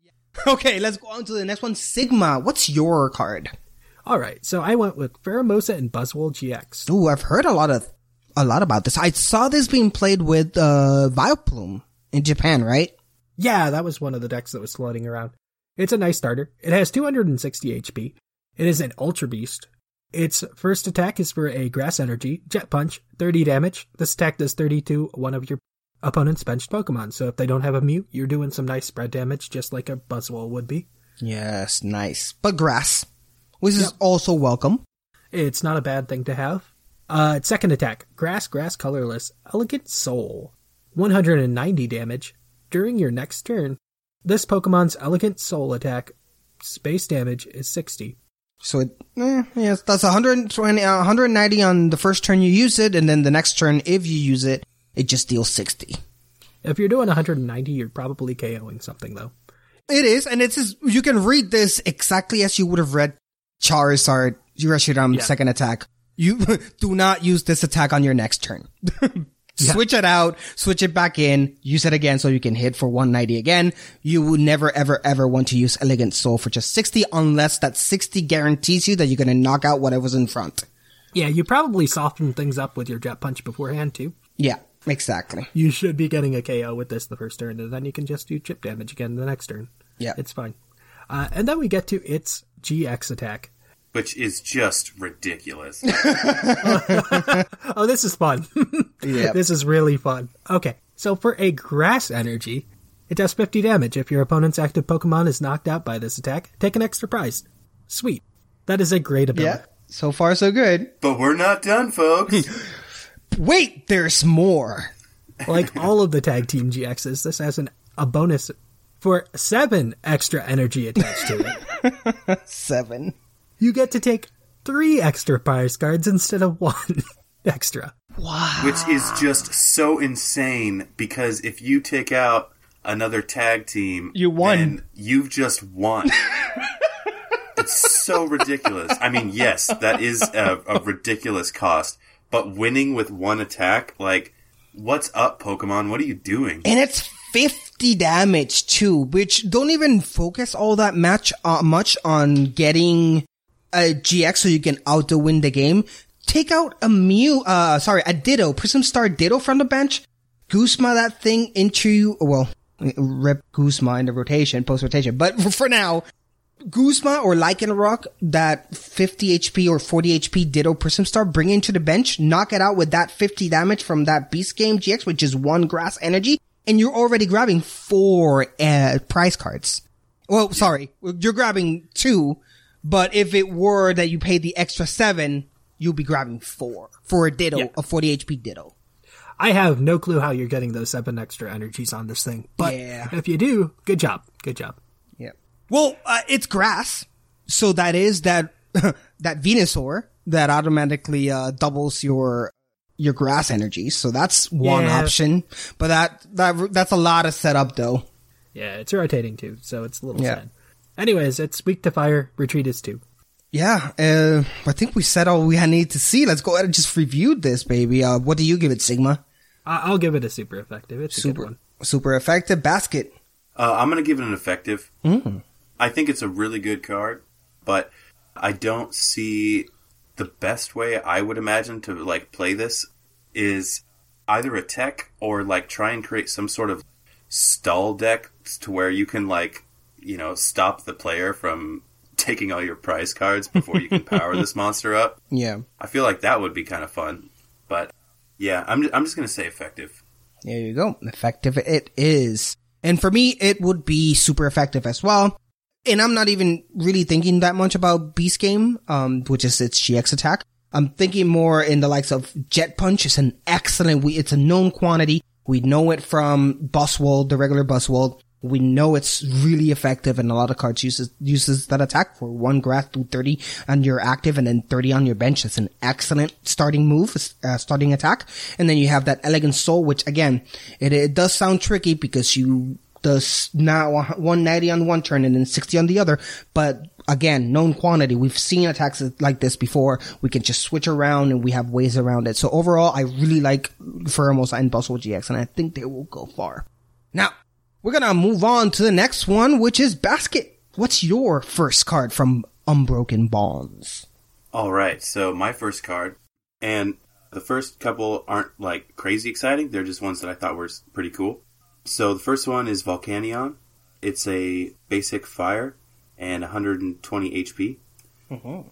Okay, let's go on to the next one. Sigma, what's your card? Alright, so I went with Pheromosa and Buzzwole GX. Ooh, I've heard a lot of, a lot about this. I saw this being played with, uh, Vileplume in Japan, right? Yeah, that was one of the decks that was floating around. It's a nice starter. It has 260 HP. It is an Ultra Beast. Its first attack is for a Grass Energy, Jet Punch, 30 damage. This attack does 32 one of your opponent's benched Pokemon, so if they don't have a mute, you're doing some nice spread damage just like a Buzzwole would be. Yes, nice. But grass, which is also welcome. It's not a bad thing to have. Uh, second attack, Grass, Grass, Colorless, Elegant Soul. 190 damage. During your next turn, this Pokemon's Elegant Soul attack, space damage is 60. So it, eh, yes, that's 120, uh, 190 on the first turn you use it, and then the next turn, if you use it, it just deals 60. If you're doing 190, you're probably KOing something though. It is, and it's just, you can read this exactly as you would have read Charizard, Reshiram Yeah. second attack. You do not use this attack on your next turn. Switch it out, switch it back in, use it again so you can hit for 190 again. You would never ever ever want to use Elegant Soul for just 60 unless that 60 guarantees you that you're gonna knock out whatever's in front. Yeah, you probably soften things up with your Jet Punch beforehand too. Yeah, exactly. You should be getting a KO with this the first turn, and then you can just do chip damage again the next turn. Yeah. It's fine. Uh, and then we get to its GX attack. Which is just ridiculous. Oh, this is fun. Yep. This is really fun. Okay, so for a grass energy, it does 50 damage. If your opponent's active Pokemon is knocked out by this attack, take an extra prize. Sweet. That is a great ability. Yeah. So far so good. but we're not done, folks. Wait, there's more. Like all of the tag team GXs, this has an, a bonus for seven extra energy attached to it. Seven. You get to take three extra prize cards instead of one extra. Wow. Which is just so insane because if you take out another tag team, You won. then You've just won. it's so ridiculous. I mean, yes, that is a, a ridiculous cost, but winning with one attack, like, what's up, Pokemon? What are you doing? And it's 50 damage too, which don't even focus all that much, uh, much on getting a GX so you can auto win the game. Take out a Mew, uh, sorry, a Ditto, Prism Star Ditto from the bench, Guzma that thing into, well, rip Guzma in the rotation, post rotation, but for now, Guzma or Lycanroc, that 50 HP or 40 HP Ditto Prism Star, bring into the bench, knock it out with that 50 damage from that Beast Game GX, which is one grass energy, and you're already grabbing four uh, prize cards. Well, sorry, you're grabbing two, but if it were that you paid the extra seven, you'll be grabbing four for a Ditto, Yeah. a 40 HP Ditto. I have no clue how you're getting those seven extra energies on this thing, but Yeah. if you do, good job. Good job. Yeah. Well, uh, it's grass, so that is that that Venusaur that automatically uh, doubles your your grass energy. So that's one Yeah. option, but that that that's a lot of setup though. Yeah, it's rotating too, so it's a little Yeah. sad. Anyways, it's weak to fire. Retreat is two. Yeah, uh, I think we said all we need to see. Let's go ahead and just review this, baby. Uh, what do you give it, Sigma? I- I'll give it a super effective. It's a good Super, one. super effective basket. Uh, I'm going to give it an effective. I think it's a really good card, but I don't see the best way I would imagine to like play this is either a tech or like try and create some sort of stall deck to where you can like you know stop the player from taking all your prize cards before you can power this monster up. Yeah, I feel like that would be kind of fun, but yeah, I'm I'm just going to say effective. there you go. Effective it is, and for me, it would be super effective as well. and I'm not even really thinking that much about Beast Game, um, which is its GX attack. I'm thinking more in the likes of Jet Punch. It's an excellent, we, it's a known quantity. We know it from Buzzwole, the regular Buzzwole. We know it's really effective and a lot of cards uses, uses that attack for one grass through 30 on your active and then 30 on your bench. It's an excellent starting move, uh, starting attack. And then you have that Elegant Soul, which again, it, it does sound tricky because you does now 190 on one turn and then 60 on the other. But again, known quantity. We've seen attacks like this before. We can just switch around and we have ways around it. So overall, I really like Pheromosa and Buzzwole GX and I think they will go far. Now, we're gonna move on to the next one, which is Basket. What's your first card from Unbroken Bonds? All right, so my first card, and the first couple aren't like crazy exciting. They're just ones that I thought were pretty cool. So the first one is Volcanion. It's a basic fire and 120 HP.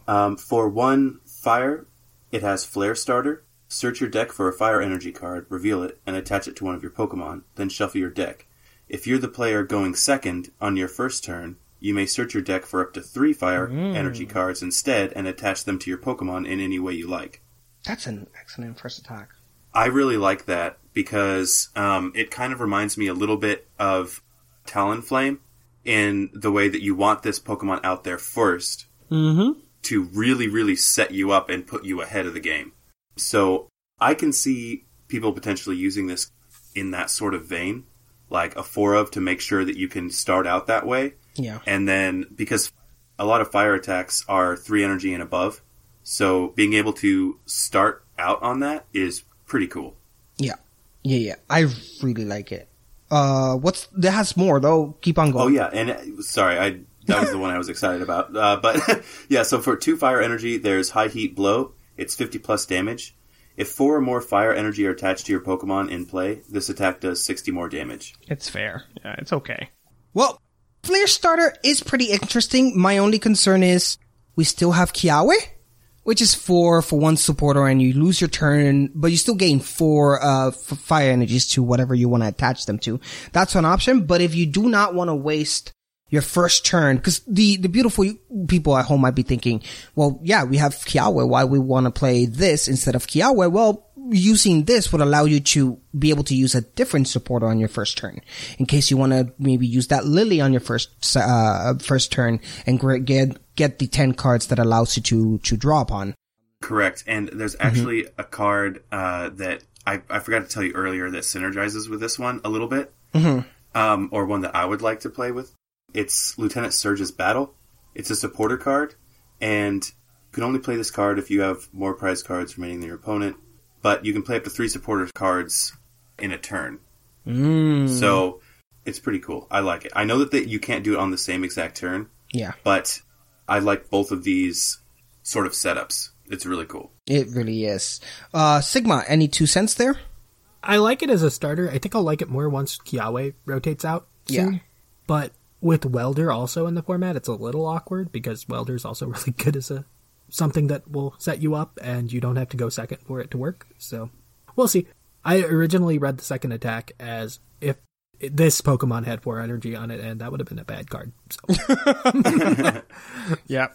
Um, for one fire, it has Flare Starter. Search your deck for a fire energy card, reveal it, and attach it to one of your Pokemon. Then shuffle your deck. If you're the player going second on your first turn, you may search your deck for up to three fire energy cards instead and attach them to your Pokemon in any way you like. That's an excellent first attack. I really like that because um, it kind of reminds me a little bit of Talonflame in the way that you want this Pokemon out there 1st to really, really set you up and put you ahead of the game. So I can see people potentially using this in that sort of vein, like a four of to make sure that you can start out that way. Yeah. And then because a lot of fire attacks are three energy and above, so being able to start out on that is pretty cool. Yeah. Yeah, yeah. I really like it. Uh, what's, that has more though. Keep on going. Oh yeah, and sorry, I that was the one I was excited about. Uh, but yeah, so for two fire energy, there's high heat blow. It's 50 plus damage. If four or more fire energy are attached to your Pokemon in play, this attack does 60 more damage. It's fair. Yeah, it's okay. Well, Flare Starter is pretty interesting. My only concern is we still have Kiawe, which is four for one supporter and you lose your turn, but you still gain four, uh, f- fire energies to whatever you want to attach them to. That's an option, but if you do not want to waste your first turn, because the, the beautiful people at home might be thinking, well, yeah, we have Kiawe. Why we want to play this instead of Kiawe? Well, using this would allow you to be able to use a different supporter on your first turn in case you want to maybe use that Lillie on your first uh, first turn and get get the 10 cards that allows you to to draw upon Correct. And there's actually a card uh, that I, I forgot to tell you earlier that synergizes with this one a little bit, um, or one that I would like to play with. It's Lieutenant Surge's Battle. It's a supporter card, and you can only play this card if you have more prize cards remaining than your opponent. But you can play up to three supporter cards in a turn. So it's pretty cool. I like it. I know that, that you can't do it on the same exact turn, yeah but I like both of these sort of setups. It's really cool. it really is uh sigma any two cents there I like it as a starter. I think I'll like it more once Kiawe rotates out. Soon. Yeah. But with Welder also in the format, it's a little awkward because Welder's also really good as a something that will set you up and you don't have to go second for it to work. So we'll see. I originally read the second attack as if this Pokemon had four energy on it, and that would have been a bad card. So Yeah.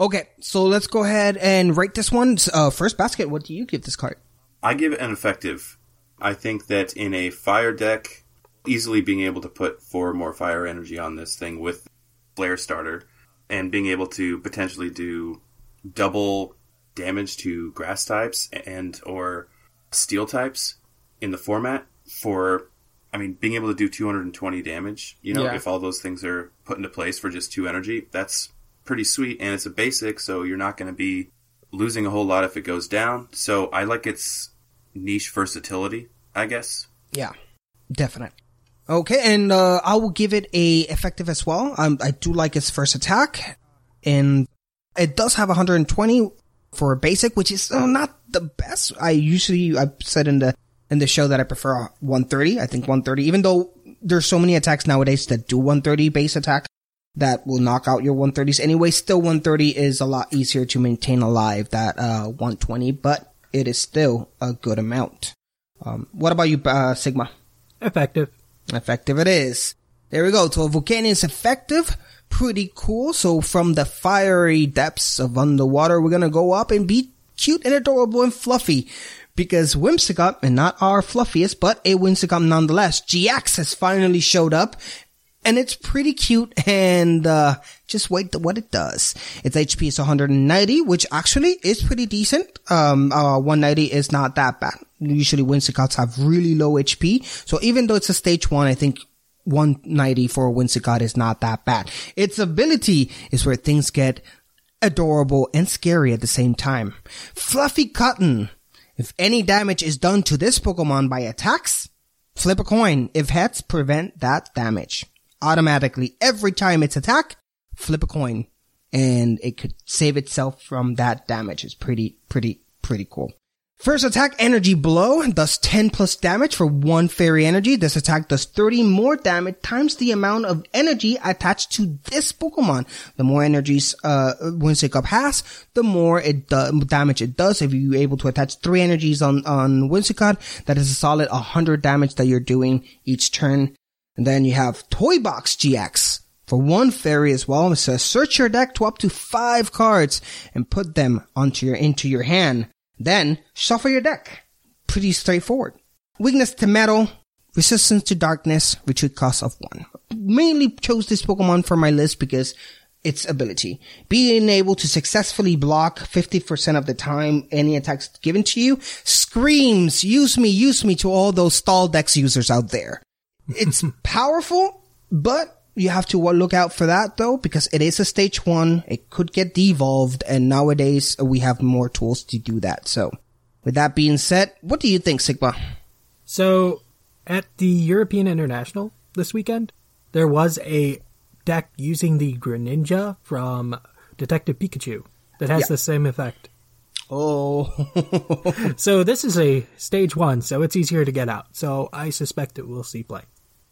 okay so let's go ahead and rate this one uh first basket what do you give this card I give it an effective. I think that in a fire deck, easily being able to put four more fire energy on this thing with Flare Starter and being able to potentially do double damage to grass types and or steel types in the format for I mean being able to do 220 damage, you know, Yeah. if all those things are put into place for just 2 energy, that's pretty sweet and it's a basic so you're not going to be losing a whole lot if it goes down. So I like its niche versatility, I guess. Yeah, definite. Okay, and uh, I will give it a effective as well. Um, I do like its first attack, and it does have 120 for a basic, which is uh, not the best. I usually I've said in the in the show that I prefer 130. I think 130, even though there's so many attacks nowadays that do 130 base attack that will knock out your 130s anyway. Still, 130 is a lot easier to maintain alive that uh 120, but it is still a good amount. Um, what about you, uh, Sigma? effective. Effective it is. There we go. So Volcanion is effective. Pretty cool. So from the fiery depths of underwater, we're gonna go up and be cute and adorable and fluffy. Because Whimsicott, and not our fluffiest, but a Whimsicott nonetheless, GX has finally showed up. And it's pretty cute and, uh, just wait what it does. Its HP is 190, which actually is pretty decent. Um, uh, 190 is not that bad. Usually Whimsicotts have really low HP. So even though it's a stage one, I think 190 for a Whimsicott is not that bad. Its ability is where things get adorable and scary at the same time. Fluffy Cotton. If any damage is done to this Pokemon by attacks, flip a coin. If heads, prevent that damage. Automatically, every time it's attack, flip a coin. And it could save itself from that damage. It's pretty, pretty, pretty cool. First attack, Energy Blow, does 10 plus damage for one fairy energy. This attack does 30 more damage times the amount of energy attached to this Pokemon. The more energies, uh, Whimsicott has, the more it damage it does. If you're able to attach three energies on, on Whimsicott, that is a solid 100 damage that you're doing each turn. And then you have Toy Box GX for one fairy as well. It says search your deck to up to five cards and put them onto your, into your hand. Then shuffle your deck. Pretty straightforward. Weakness to metal, resistance to darkness, retreat cost of one. Mainly chose this Pokemon for my list because its ability. Being able to successfully block 50% of the time any attacks given to you screams, use me, use me to all those stall decks users out there. It's powerful, but you have to look out for that though, because it is a stage one. It could get devolved, and nowadays uh, we have more tools to do that. So, with that being said, what do you think, Sigma? So, at the European International this weekend, there was a deck using the Greninja from Detective Pikachu that has Yeah. the same effect. Oh, So, this is a stage one, so it's easier to get out. So, I suspect it will see play.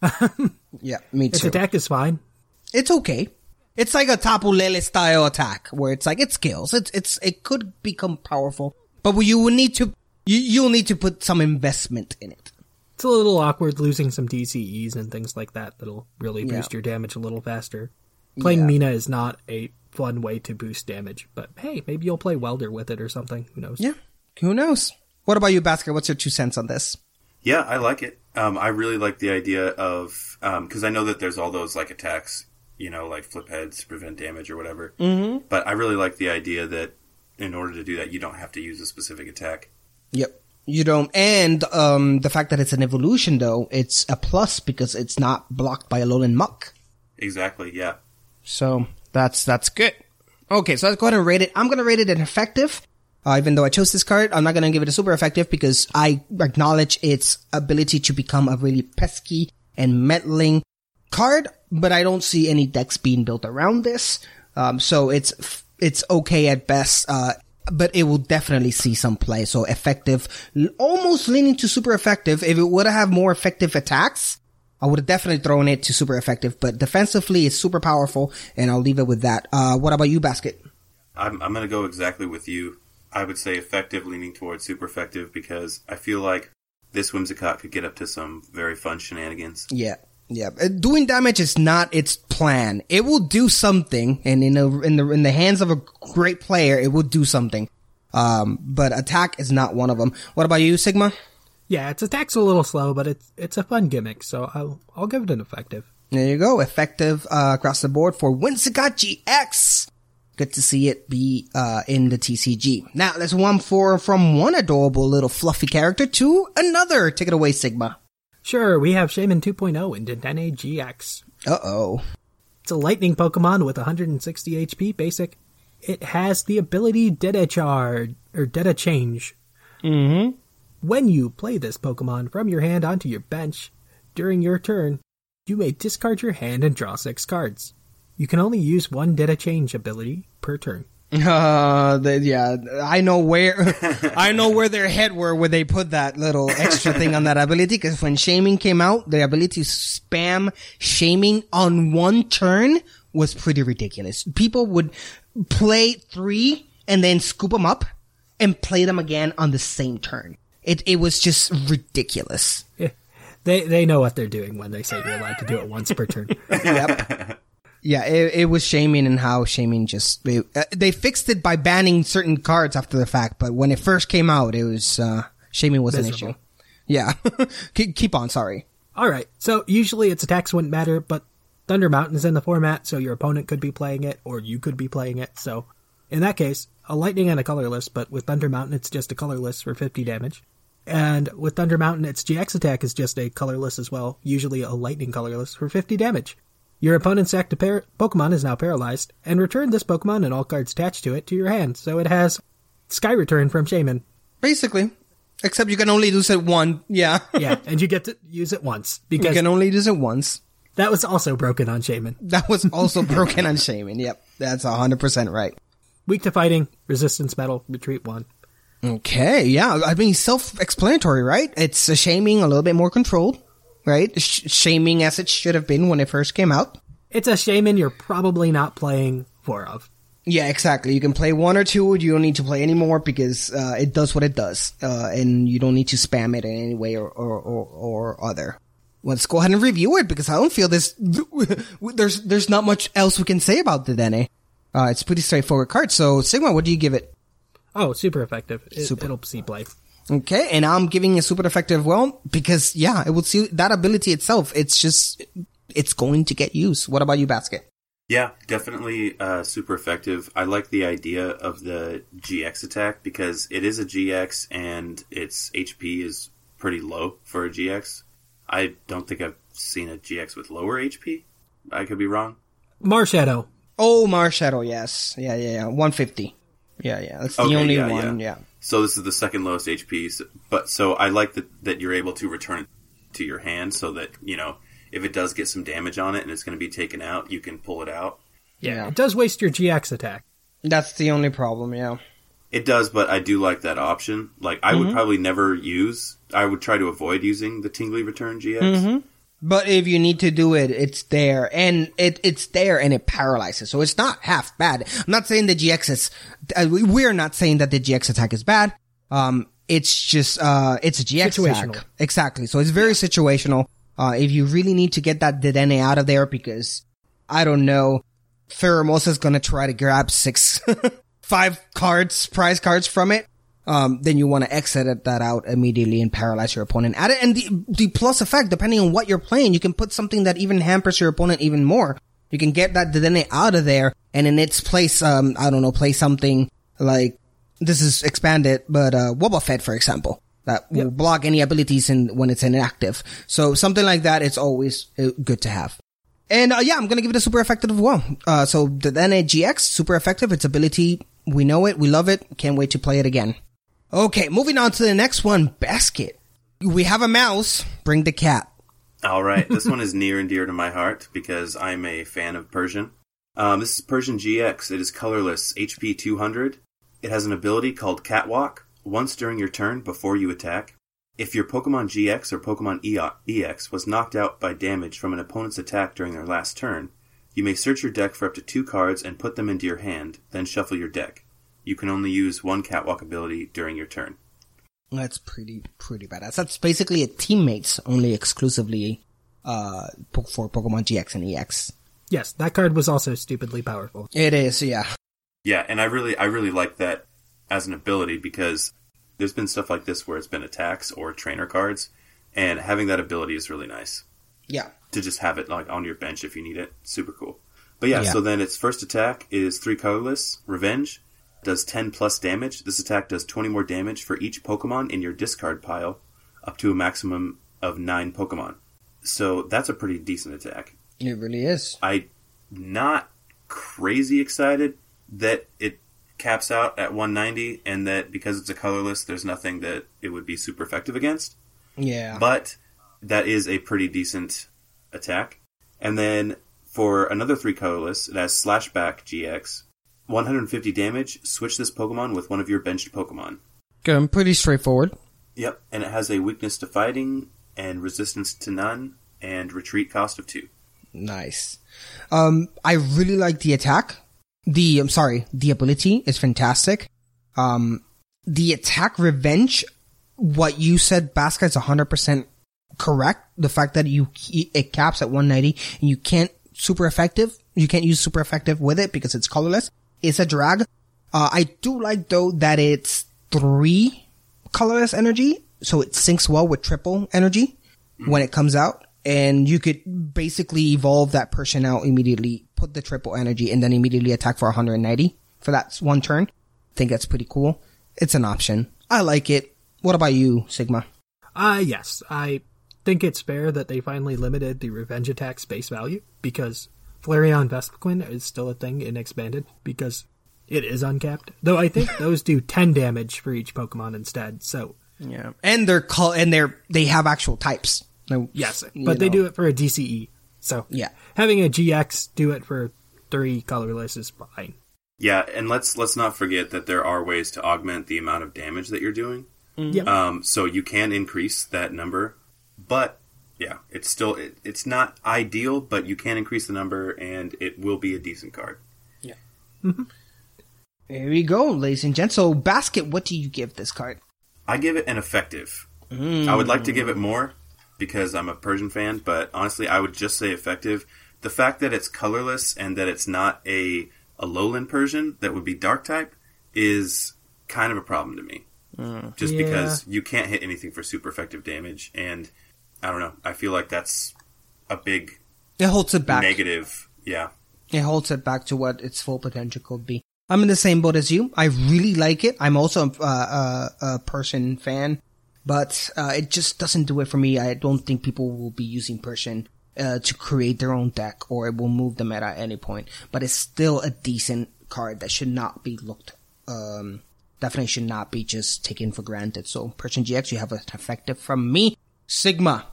yeah, me Its too. attack is fine. It's okay. It's like a Tapu Lele style attack where it's like it scales. It's it's it could become powerful, but you will need to you you'll need to put some investment in it. It's a little awkward losing some DCEs and things like that that'll really Yeah. boost your damage a little faster. Playing Yeah. Mina is not a fun way to boost damage, but hey, maybe you'll play Welder with it or something. Who knows? Yeah. Who knows? What about you, Basket? What's your two cents on this? Yeah, I like it. Um, I really like the idea of because I know that there's all those like attacks, you know, like flip heads to prevent damage or whatever. Mm-hmm. But I really like the idea that in order to do that, you don't have to use a specific attack. Yep. You don't, and um, the fact that it's an evolution, though, it's a plus because it's not blocked by a Alolan Muk. Exactly. Yeah. So that's that's good. Okay, so let's go ahead and rate it. I'm gonna rate it an effective. Uh, even though I chose this card, I'm not gonna give it a super effective because I acknowledge its ability to become a really pesky and meddling card, but I don't see any decks being built around this. Um, so it's it's okay at best. Uh, but it will definitely see some play. So effective, almost leaning to super effective. If it would have more effective attacks, I would have definitely thrown it to super effective. But defensively, it's super powerful, and I'll leave it with that. Uh, what about you, Basket? I'm, I'm going to go exactly with you. I would say effective, leaning towards super effective, because I feel like this Whimsicott could get up to some very fun shenanigans. Yeah. Yeah, Uh, doing damage is not its plan. It will do something, and in a, in the in the hands of a great player, it will do something. Um, but attack is not one of them. What about you, Sigma? Yeah, its attack's a little slow, but it's it's a fun gimmick, so I'll I'll give it an effective. There you go. Effective uh, across the board for Whimsicott GX. Good to see it be uh, in the TCG. Now let's one for from one adorable little fluffy character to another. Take it away, Sigma. Sure, we have Shaymin 2.0 in Dedenne GX. Uh oh. It's a lightning Pokemon with 160 HP basic. It has the ability Data Charge or Data Change. Mm-hmm. When you play this Pokemon from your hand onto your bench during your turn, you may discard your hand and draw six cards. You can only use one Data Change ability per turn. Uh, the, yeah, I know where, I know where their head were when they put that little extra thing on that ability. Because when Shaymin came out, the ability to spam Shaymin on one turn was pretty ridiculous. People would play three and then scoop them up and play them again on the same turn. It it was just ridiculous. They they know what they're doing when they say you're allowed to do it once per turn. yep. Yeah, it, it was Shaymin and how Shaymin just they, uh, they fixed it by banning certain cards after the fact, but when it first came out, it was uh Shaymin was an issue. Yeah, keep, keep on. Sorry. All right. So usually its attacks wouldn't matter, but Thunder Mountain's in the format, so your opponent could be playing it, or you could be playing it. So in that case, a lightning and a colorless, but with Thunder Mountain, it's just a colorless for 50 damage. And with Thunder Mountain, its GX attack is just a colorless as well, usually a lightning colorless for 50 damage. Your opponent's active par- Pokemon is now paralyzed, and return this Pokemon and all cards attached to it to your hand, so it has Sky Return from Shaymin. Basically, except you can only use it one. Yeah, yeah, and you get to use it once Because you can only use it once. that was also broken on Shaymin. That was also broken on Shaymin, Yep, that's hundred percent right. Weak to fighting, resistance metal, retreat one. Okay, yeah. I mean, self-explanatory, right? It's a Shaymin a little bit more controlled, right? Sh- Shaymin as it should have been when it first came out. It's a Shaymin you're probably not playing four of. Yeah, exactly. You can play one or two. You don't need to play anymore because uh, it does what it does, uh, and you don't need to spam it in any way or or, or, or other. Let's go ahead and review it because I don't feel this. There's there's not much else we can say about Dedenne. Uh, it's a pretty straightforward card. So Sigma, what do you give it? Oh, super effective. It, Super. It'll see play. Okay, and I'm giving a super effective. Well, because yeah, it will see that ability itself. It's just it's going to get used. What about you, Basket? Yeah, definitely uh, super effective. I like the idea of the GX attack because it is a GX and its HP is pretty low for a GX. I don't think I've seen a GX with lower HP. I could be wrong. Marshadow. Oh, Marshadow, yes, yeah, yeah, yeah, 150. Yeah, yeah, that's the Okay, only yeah, one. Yeah. So this is the second lowest HP. But so I like that that you're able to return it to your hand so that you know if it does get some damage on it and it's going to be taken out, you can pull it out. Yeah, it does waste your GX attack. That's the only problem. Yeah. It does, but I do like that option. Like I Mhm. would probably never use. I would try to avoid using the Tingly Return GX. hmm But if you need to do it, it's there, and it it's there, and it paralyzes. So it's not half bad. I'm not saying the GX is. Uh, we- we're not saying that the GX attack is bad. Um, it's just uh, it's a GX attack. Exactly. So it's very situational. Uh, if you really need to get that Dedenne out of there, because I don't know, Pheromosa is gonna try to grab six, five cards, prize cards from it. Um, then you want to exit that out immediately and paralyze your opponent at it. And the, the plus effect, depending on what you're playing, you can put something that even hampers your opponent even more. You can get that Dedenne out of there and in its place, um, I don't know, play something like, this is expanded, but, uh, Wobbuffet, for example, that will block any abilities in, when it's inactive. So something like that, it's always uh, good to have. And, uh, yeah, I'm gonna give it a super effective as well. Uh, so Dedenne GX, super effective. Its ability, we know it, we love it, can't wait to play it again. Okay, moving on to the next one, basket. We have a mouse, bring the cat. All right, this one is near and dear to my heart because I'm a fan of Persian. Um, this is Persian GX. It is colorless, HP 200. It has an ability called Catwalk. Once during your turn, before you attack, if your Pokemon GX or Pokemon EX was knocked out by damage from an opponent's attack during their last turn, you may search your deck for up to two cards and put them into your hand, then shuffle your deck. You can only use one Catwalk ability during your turn. That's pretty, pretty badass. That's basically a teammates only exclusively, uh, for Pokemon GX and EX. Yes, that card was also stupidly powerful. It is, yeah. Yeah, and I really, I really like that as an ability because there's been stuff like this where it's been attacks or trainer cards, and having that ability is really nice. Yeah. To just have it like on your bench if you need it, super cool. But yeah, Yeah. so then its first attack is three colorless, Revenge, does 10 plus damage. This attack does 20 more damage for each Pokemon in your discard pile, up to a maximum of nine Pokemon. So that's a pretty decent attack. It really is. I not crazy excited that it caps out at 190 and that because it's a colorless there's nothing that it would be super effective against Yeah. but that is a pretty decent attack and then for another three colorless it has slashback gx 150 damage switch this pokemon with one of your benched pokemon Good, pretty straightforward. yep and it has a weakness to fighting and resistance to none and retreat cost of two Nice. Um, I really like the attack. The, I'm sorry, the ability is fantastic. Um, the attack revenge, what you said, Basca is 100% correct. The fact that you, it caps at 190 and you can't super effective, you can't use super effective with it because it's colorless. It's a drag. Uh, I do like though that it's three colorless energy, so it syncs well with triple energy when it comes out. And you could basically evolve that person out immediately, put the triple energy, and then immediately attack for 190 for that one turn. I think that's pretty cool. It's an option. I like it. What about you, Sigma? Uh, yes, I think it's fair that they finally limited the revenge attack space value because Flareon Vespiquen is still a thing in expanded because it is uncapped. Though I think those do 10 damage for each Pokemon instead. So, Yeah. And they're call and they're they have actual types. No, yes, but they know. do it for a DCE. So, Yeah. having a GX do it for three colorless is fine. Yeah, and let's let's not forget that there are ways to augment the amount of damage that you're doing. Yep. Um, so you can increase that number, but yeah, it's still it, it's not ideal, but you can increase the number, and it will be a decent card. Yeah. Mm-hmm. There we go, ladies and gents. So, basket, what do you give this card? I give it an effective. I would like to give it mm. more because I'm a Persian fan, but honestly, I would just say effective. The fact that it's colorless and that it's not a Alolan Persian that would be dark type is kind of a problem to me. Mm. Just Yeah. because you can't hit anything for super effective damage, and I don't know. I feel like that's a big It holds it back. negative. Yeah. It holds it back to what its full potential could be. I'm in the same boat as you. I really like it. I'm also a, a, a Persian fan, but uh, it just doesn't do it for me. I don't think people will be using Persian uh, to create their own deck, or it will move the meta at any point. But it's still a decent card that should not be looked. Um, definitely should not be just taken for granted. So Persian GX, you have an effective from me, Sigma.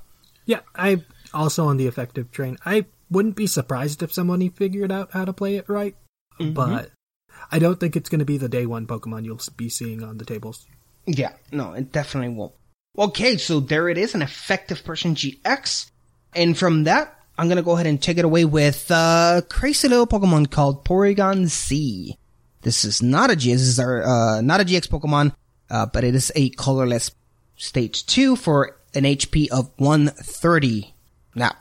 Yeah, I also on the effective train. I wouldn't be surprised if somebody figured out how to play it right, but I don't think it's going to be the day one Pokemon you'll be seeing on the tables. Yeah, no, it definitely won't. Okay, so there it is, an effective Persian GX. And from that, I'm gonna go ahead and take it away with uh crazy little Pokemon called Porygon Z. This is not a GX, this is our uh not a GX Pokemon, uh, but it is a colorless stage two for an HP of 130. Now,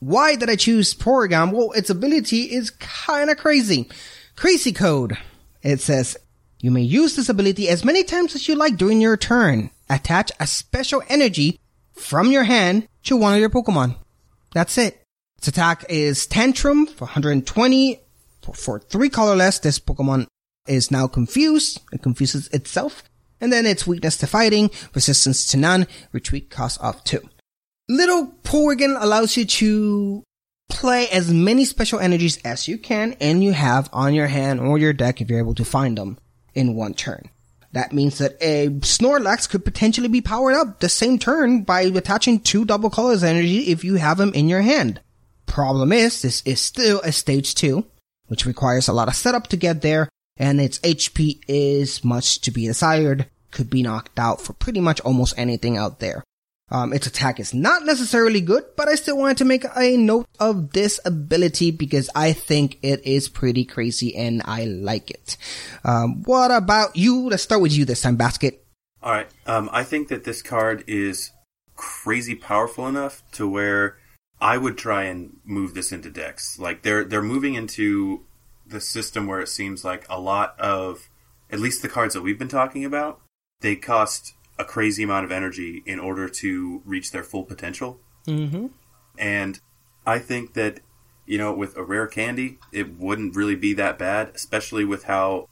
why did I choose Porygon? Well, its ability is kinda crazy. Crazy code. It says, You may use this ability as many times as you like during your turn. Attach a special energy from your hand to one of your Pokemon. That's it. Its attack is Tantrum for 120. For, for three colorless, this Pokemon is now confused. It confuses itself. And then its weakness to fighting, resistance to none, retreat cost of two. Little Porygon allows you to play as many special energies as you can and you have on your hand or your deck if you're able to find them in one turn. That means that a Snorlax could potentially be powered up the same turn by attaching two double colors energy if you have them in your hand. Problem is, this is still a stage two, which requires a lot of setup to get there, and its HP is much to be desired, could be knocked out for pretty much almost anything out there. Um, its attack is not necessarily good, but I still wanted to make a note of this ability because I think it is pretty crazy and I like it. Um, what about you? Let's start with you this time, Basket. All right. Um, I think that this card is crazy powerful enough to where I would try and move this into decks. Like they're they're moving into the system where it seems like a lot of at least the cards that we've been talking about, they cost a crazy amount of energy in order to reach their full potential. Mm-hmm. And I think that, you know, with a rare candy, it wouldn't really be that bad, especially with how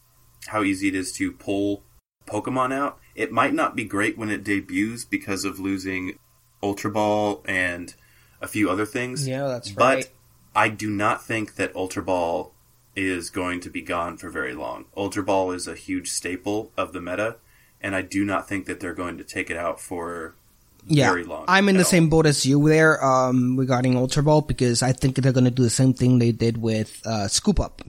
how easy it is to pull Pokemon out. It might not be great when it debuts because of losing Ultra Ball and a few other things. Yeah, that's right. but. I do not think that Ultra Ball is going to be gone for very long. Ultra Ball is a huge staple of the meta, and I do not think that they're going to take it out for Yeah, very long. I'm in the all. same boat as you there um, regarding Ultra Ball because I think they're going to do the same thing they did with uh, Scoop Up.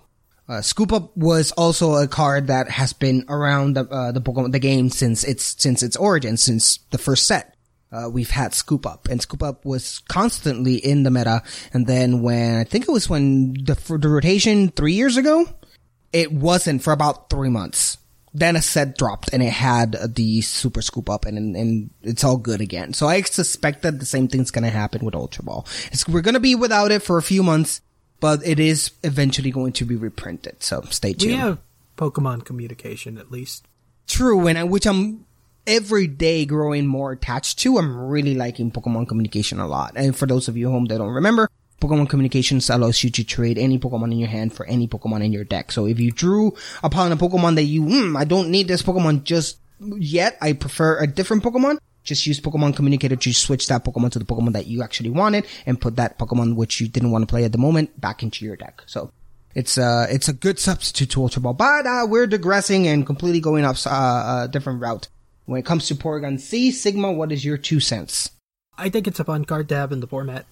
Uh, Scoop Up was also a card that has been around the uh, the Pokemon the game since its since its origin, since the first set. Uh, we've had Scoop Up, and Scoop Up was constantly in the meta. And then when I think it was when the the rotation three years ago, it wasn't for about three months. Then a set dropped and it had the super scoop up and, and it's all good again. So I suspect that the same thing's gonna happen with Ultra Ball. It's, we're gonna be without it for a few months, but it is eventually going to be reprinted. So stay tuned. We have Pokemon communication at least. True, and I, which I'm every day growing more attached to. I'm really liking Pokemon communication a lot. And for those of you home that don't remember, Pokemon communications allows you to trade any Pokemon in your hand for any Pokemon in your deck. So if you drew upon a Pokemon that you, hmm, I don't need this Pokemon just yet. I prefer a different Pokemon. Just use Pokemon Communicator to switch that Pokemon to the Pokemon that you actually wanted and put that Pokemon which you didn't want to play at the moment back into your deck. So it's a, it's a good substitute to Ultra Ball, but uh, we're digressing and completely going off uh, a different route. When it comes to Porygon-Z, Sigma, what is your two cents? I think it's a fun card to have in the format.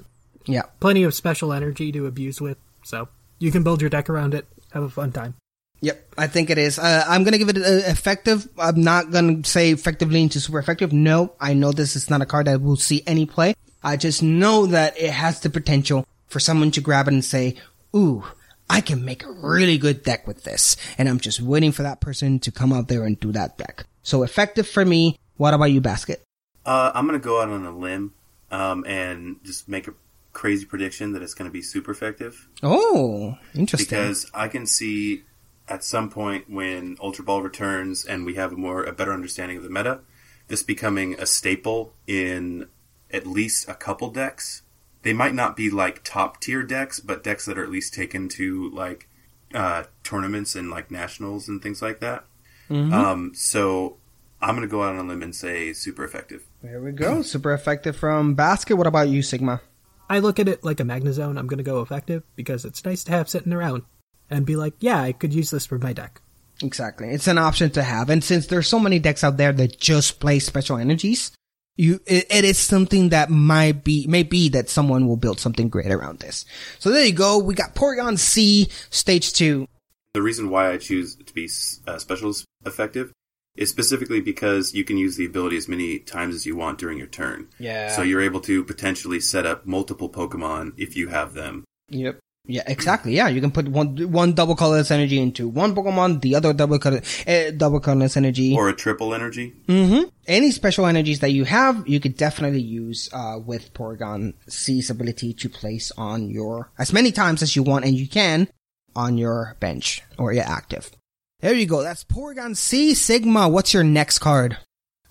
Yeah, Plenty of special energy to abuse with, so you can build your deck around it. Have a fun time. Yep, I think it is. Uh, I'm gonna give it a, effective. I'm not gonna say effectively into super effective. No, I know this is not a card that will see any play. I just know that it has the potential for someone to grab it and say, "Ooh, I can make a really good deck with this," and I'm just waiting for that person to come out there and do that deck. So effective for me. What about you, Basket? Uh, I'm going to go out on a limb um, and just make a crazy prediction that it's going to be super effective. Oh, interesting. Because I can see at some point when Ultra Ball returns and we have a more a better understanding of the meta, this becoming a staple in at least a couple decks. They might not be like top tier decks, but decks that are at least taken to like uh, tournaments and like nationals and things like that. Mhm. Um, so I'm going to go out on a limb and say super effective. there we go. Super effective from Basket. What about you, Sigma? I look at it like a Magnezone. I'm going to go effective because it's nice to have sitting around and be like, yeah, I could use this for my deck. Exactly. It's an option to have. And since there's so many decks out there that just play special energies, you, it, it is something that might be, may be that someone will build something great around this. So there you go. We got Porygon-Z, stage two. The reason why I choose to be uh, special effective is specifically because you can use the ability as many times as you want during your turn. Yeah. So you're able to potentially set up multiple Pokemon if you have them. Yep. Yeah, exactly. Yeah, you can put one one double colorless energy into one Pokemon, the other double color, uh, double colorless energy, Or a triple energy. Mm-hmm. Any special energies that you have, you could definitely use uh, with Porygon C's ability to place on your as many times as you want, and you can on your bench or your active. There you go. That's Porygon-Z Sigma. What's your next card?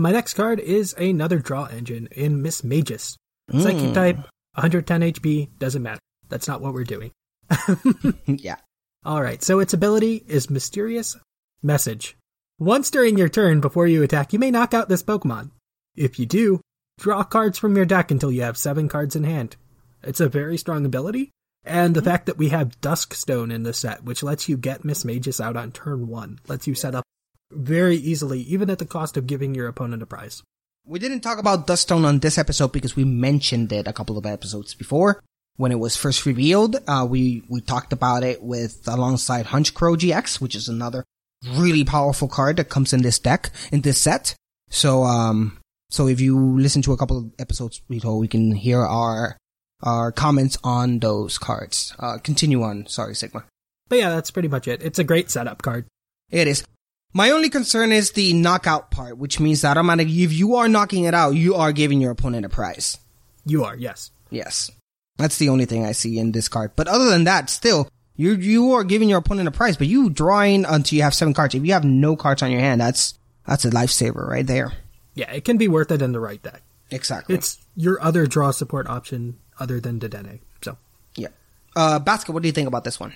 My next card is another draw engine in Mismagius. Mm. Psychic type, 110 HP, doesn't matter. That's not what we're doing. yeah. Alright, so its ability is Mysterious Message. Once during your turn before you attack, you may knock out this Pokemon. If you do, draw cards from your deck until you have seven cards in hand. It's a very strong ability, and the fact that we have Duskstone in the set, which lets you get Mismagius out on turn one, lets you set up very easily, even at the cost of giving your opponent a prize. We didn't talk about Dusk Stone on this episode because we mentioned it a couple of episodes before when it was first revealed. Uh, we we talked about it with alongside Honchkrow GX, which is another really powerful card that comes in this deck in this set. So um so if you listen to a couple of episodes ago, we can hear our our comments on those cards. Uh, continue on. Sorry, Sigma. But yeah, that's pretty much it. It's a great setup card. It is. My only concern is the knockout part, which means that automatically, if you are knocking it out, you are giving your opponent a prize. You are, yes. Yes. That's the only thing I see in this card. But other than that, still, you you are giving your opponent a prize, but you drawing until you have seven cards. If you have no cards on your hand, that's that's a lifesaver right there. Yeah, it can be worth it in the right deck. Exactly. It's your other draw support option other than Dedenne. So yeah. Uh, Basket, what do you think about this one?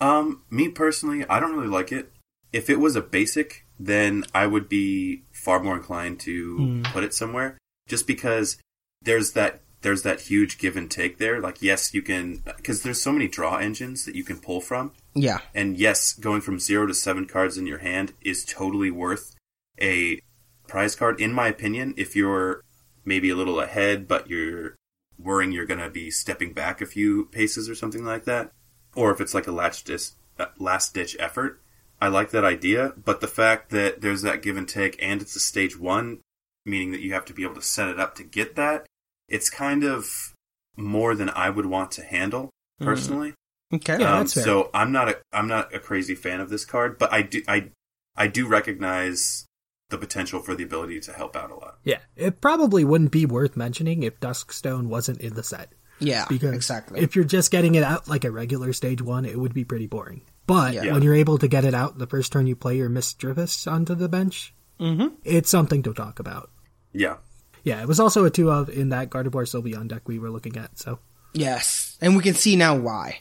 Um, me personally, I don't really like it. If it was a basic, then I would be far more inclined to Mm. put it somewhere. Just because there's that there's that huge give and take there. Like, yes, you can because there's so many draw engines that you can pull from. Yeah. And yes, going from zero to seven cards in your hand is totally worth a prize card, in my opinion. If you're maybe a little ahead, but you're worrying you're going to be stepping back a few paces or something like that, or if it's like a last ditch, uh, last ditch effort, I like that idea. But the fact that there's that give and take, and it's a stage one, meaning that you have to be able to set it up to get that, it's kind of more than I would want to handle Mm. personally. Okay. Um, so I'm not a I'm not a crazy fan of this card, but I do I I do recognize the potential for the ability to help out a lot. yeah, it probably wouldn't be worth mentioning if Duskstone wasn't in the set. Yeah, because exactly. If you're just getting it out like a regular stage one, it would be pretty boring. But Yeah. when you're able to get it out the first turn you play your Misdreavus onto the bench, Mm-hmm. it's something to talk about. Yeah. Yeah, it was also a two of in that Gardevoir Sylveon deck we were looking at. So Yes. And we can see now why.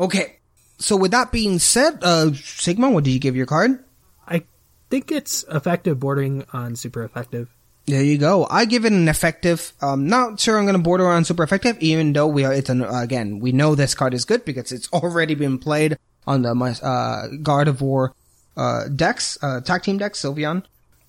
Okay. So with that being said, uh, Sigma, what did you give your card? I think it's effective bordering on super effective. There you go. I give it an effective. Um, not sure I'm going to border on super effective, even though we are. It's an again. We know this card is good because it's already been played on the uh, Gardevoir uh, decks, uh, tag team decks, Sylveon.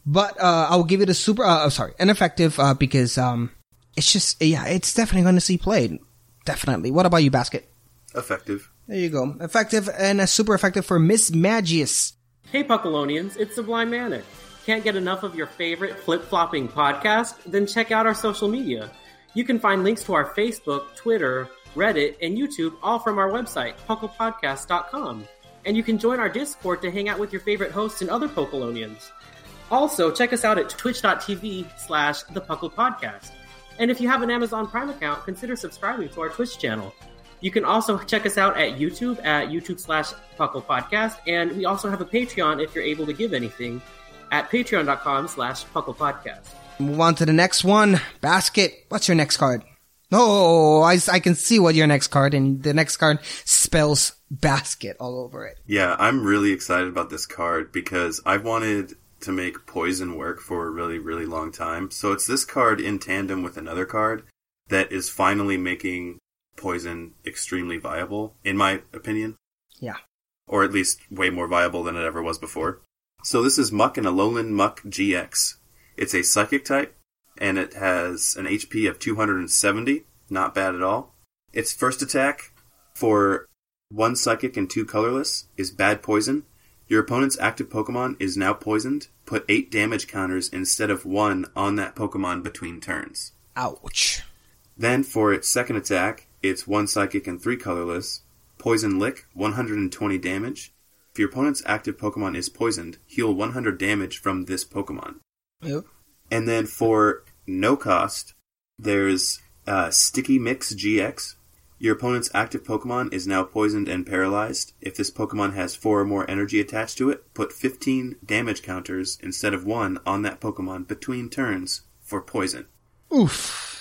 But uh, I'll give it a super. Uh, sorry, an effective uh, because um, it's just yeah, it's definitely going to see played. Definitely. What about you, Basket? Effective. There you go. Effective and a super effective for Mismagius. Hey, Puckalonians, it's Sublime Manic. Can't get enough of your favorite flip flopping podcast? Then check out our social media. You can find links to our Facebook, Twitter, Reddit, and YouTube all from our website, pucklepodcast.com. And you can join our Discord to hang out with your favorite hosts and other Puckalonians. Also, check us out at twitch.tv slash the Puckle Podcast. And if you have an Amazon Prime account, consider subscribing to our Twitch channel. You can also check us out at YouTube at YouTube slash Puckle Podcast. And we also have a Patreon if you're able to give anything at patreon.com slash Puckle Podcast. Move on to the next one. Basket. What's your next card? Oh, I, I can see what your next card, and the next card spells basket all over it. Yeah, I'm really excited about this card because I've wanted to make poison work for a really, really long time. So it's this card in tandem with another card that is finally making poison extremely viable, in my opinion. Yeah. Or at least way more viable than it ever was before. So this is Muk and Alolan Muk GX. It's a psychic type, and it has an HP of 270. Not bad at all. Its first attack for one psychic and two colorless is bad poison. Your opponent's active Pokemon is now poisoned. Put eight damage counters instead of one on that Pokemon between turns. Ouch. Then for its second attack, it's one psychic and three colorless. Poison Lick, 120 damage. If your opponent's active Pokemon is poisoned, heal 100 damage from this Pokemon. Yep. And then for no cost, there's uh, Sticky Mix GX. Your opponent's active Pokemon is now poisoned and paralyzed. If this Pokemon has four or more energy attached to it, put 15 damage counters instead of one on that Pokemon between turns for poison. Oof.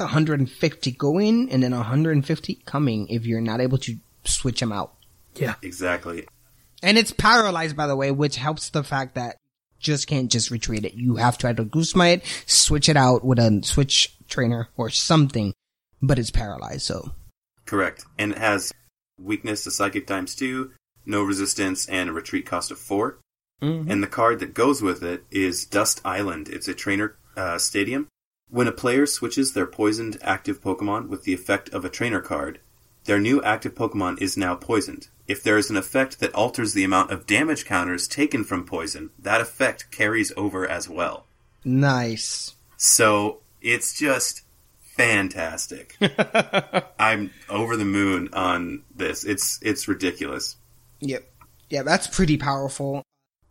It's 150 going and then 150 coming if you're not able to switch them out. Yeah. Exactly. And it's paralyzed, by the way, which helps the fact that just can't just retreat it. You have to either Guzma it, switch it out with a switch trainer or something, but it's paralyzed, so. Correct. And it has weakness to psychic times two, no resistance, and a retreat cost of 4 And the card that goes with it is Dusk Island. It's a trainer uh, stadium. When a player switches their poisoned active Pokemon with the effect of a trainer card, their new active Pokemon is now poisoned. If there is an effect that alters the amount of damage counters taken from poison, that effect carries over as well. Nice. So it's just fantastic. I'm over the moon on this. It's it's ridiculous. Yep. Yeah, that's pretty powerful.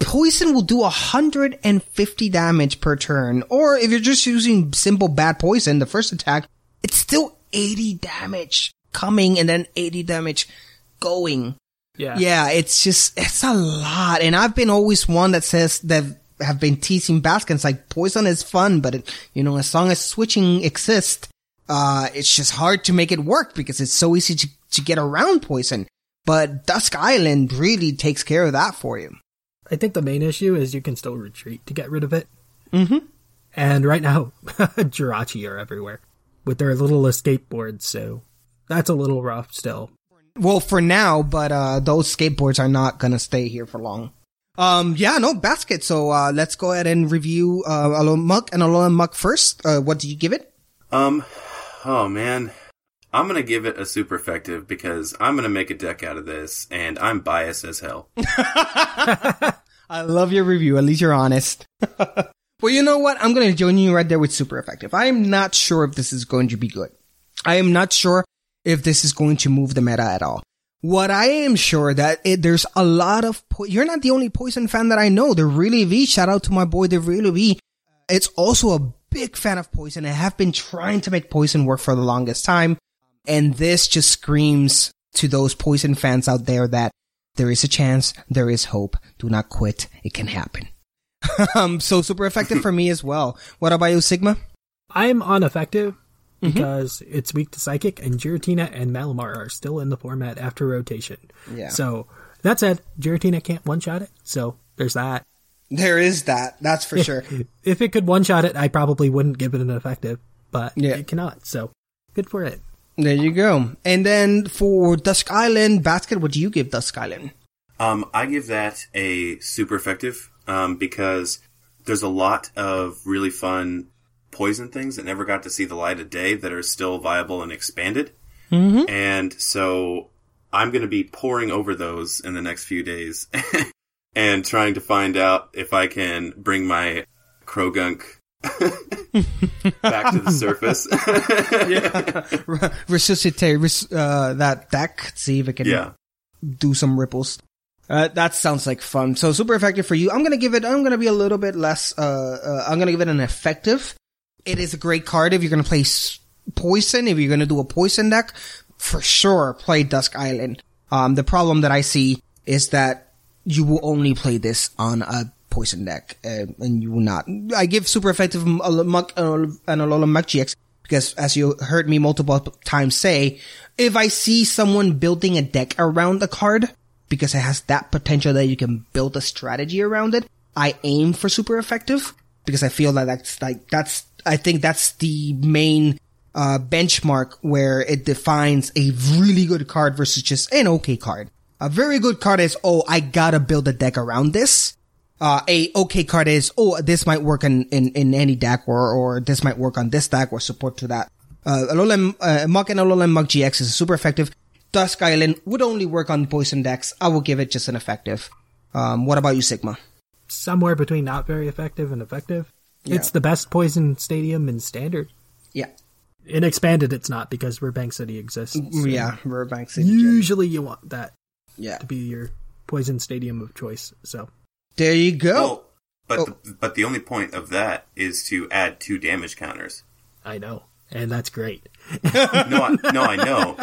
Poison will do 150 damage per turn, or if you're just using simple bad poison, the first attack, it's still 80 damage coming and then 80 damage going. Yeah. Yeah, it's just, it's a lot. And I've been always one that says that have been teasing Baskins like poison is fun, but it, you know, as long as switching exists, uh, it's just hard to make it work because it's so easy to, to get around poison. But Dusk Island really takes care of that for you. I think the main issue is you can still retreat to get rid of it. Mm-hmm. And right now, Jirachi are everywhere with their little escape boards, so that's a little rough still. Well, for now, but uh, those skateboards are not gonna stay here for long. Um, yeah, no basket. So uh, let's go ahead and review uh, Alolan Muk and Alolan Muk first. Uh, what do you give it? Um, oh man, I'm gonna give it a super effective because I'm gonna make a deck out of this, and I'm biased as hell. I love your review. At least you're honest. well, you know what? I'm to join you right there with super effective. I am not sure if this is going to be good. I am not sure if this is going to move the meta at all. What I am sure that it, there's a lot of, po- you're not the only poison fan that I know. The really V, shout out to my boy, the really V. It's also a big fan of poison. I have been trying to make poison work for the longest time. And this just screams to those poison fans out there that there is a chance, there is hope. Do not quit. It can happen. um, so super effective for me as well. What about you, Sigma? I'm ineffective because it's weak to Psychic, and Giratina and Malamar are still in the format after rotation. Yeah. So, that said, Giratina can't one shot it, so there's that. There is that. That's for sure. If it could one shot it, I probably wouldn't give it an effective, but Yeah. it cannot, so good for it. There you go. And then for Dusk Island basket, what do you give Dusk Island? Um, I give that a super effective um, because there's a lot of really fun poison things that never got to see the light of day that are still viable and expanded. Mm-hmm. And so I'm going to be pouring over those in the next few days and trying to find out if I can bring my Croagunk back to the surface. yeah, resuscitate res- uh, that deck, see if it can yeah. do some ripples. Uh, that sounds like fun. So super effective for you. I'm gonna give it. I'm gonna be a little bit less. Uh, uh, I'm gonna give it an effective. It is a great card if you're gonna play poison. If you're gonna do a poison deck, for sure play Dusk Island. Um, the problem that I see is that you will only play this on a poison deck, uh, and you will not. I give super effective Muk uh, and Alola Muk GX because, as you heard me multiple times say, if I see someone building a deck around a card because it has that potential that you can build a strategy around it, I aim for super effective because I feel that that's like that's I think that's the main uh, benchmark where it defines a really good card versus just an okay card. A very good card is oh I gotta build a deck around this. Uh, a okay card is oh this might work in in, in any deck or or this might work on this deck or support to that. Uh, Alolan uh, Muk and Alolan Muk GX is super effective. Dusk Island would only work on poison decks. I will give it just an effective. Um, what about you, Sigma? Somewhere between not very effective and effective. Yeah. It's the best poison stadium in standard. Yeah. In expanded, it's not because Virbank City exists. so Yeah, Virbank City. Usually, you want that Yeah. to be your poison stadium of choice. So There you go. Well, but Oh. the, but the only point of that is to add two damage counters. I know. and that's great. no, I, no, I know,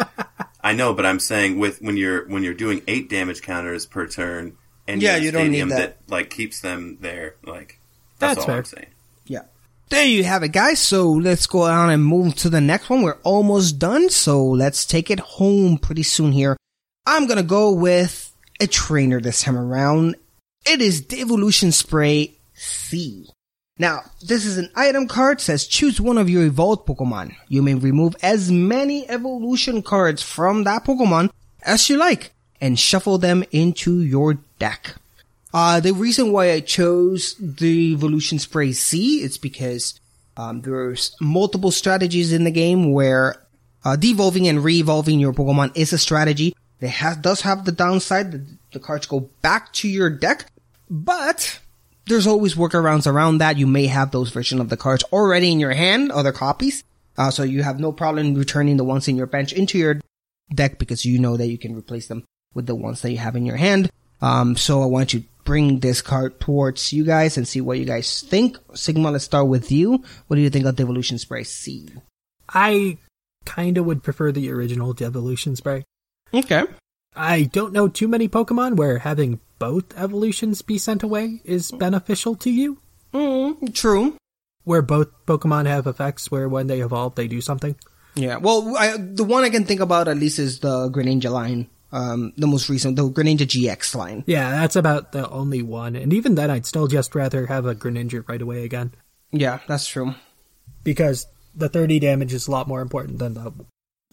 I know, but I'm saying with when you're when you're doing eight damage counters per turn, and Yeah, you, have a you don't need stadium that. like keeps them there, like that's, That's all fair. I'm saying. Yeah. There you have it, guys. So let's go on and move to the next one. We're almost done, so let's take it home pretty soon here. I'm gonna go with a trainer this time around. It is the Evolution Spray C. Now, this is an item card says choose one of your evolved Pokemon. You may remove as many evolution cards from that Pokemon as you like and shuffle them into your deck. Uh, the reason why I chose the Evolution Spray C is because um, there's multiple strategies in the game where uh, devolving and re-evolving your Pokemon is a strategy. It has, does have the downside that the cards go back to your deck, but there's always workarounds around that. You may have those versions of the cards already in your hand, other copies, uh, so you have no problem returning the ones in your bench into your deck because you know that you can replace them with the ones that you have in your hand. Um, so I want to bring this card towards you guys and see what you guys think. Sigma, let's start with you. What do you think of the Evolution Spray C? I kind of would prefer the original Devolution Spray. Okay. I don't know too many Pokemon where having both evolutions be sent away is beneficial to you. Mm, true. Where both Pokemon have effects where when they evolve they do something. Yeah. Well, I, the one I can think about at least is the Greninja line. Um, the most recent, the Greninja GX line. Yeah, that's about the only one. And even then, I'd still just rather have a Greninja right away again. Yeah, that's true. Because the 30 damage is a lot more important than the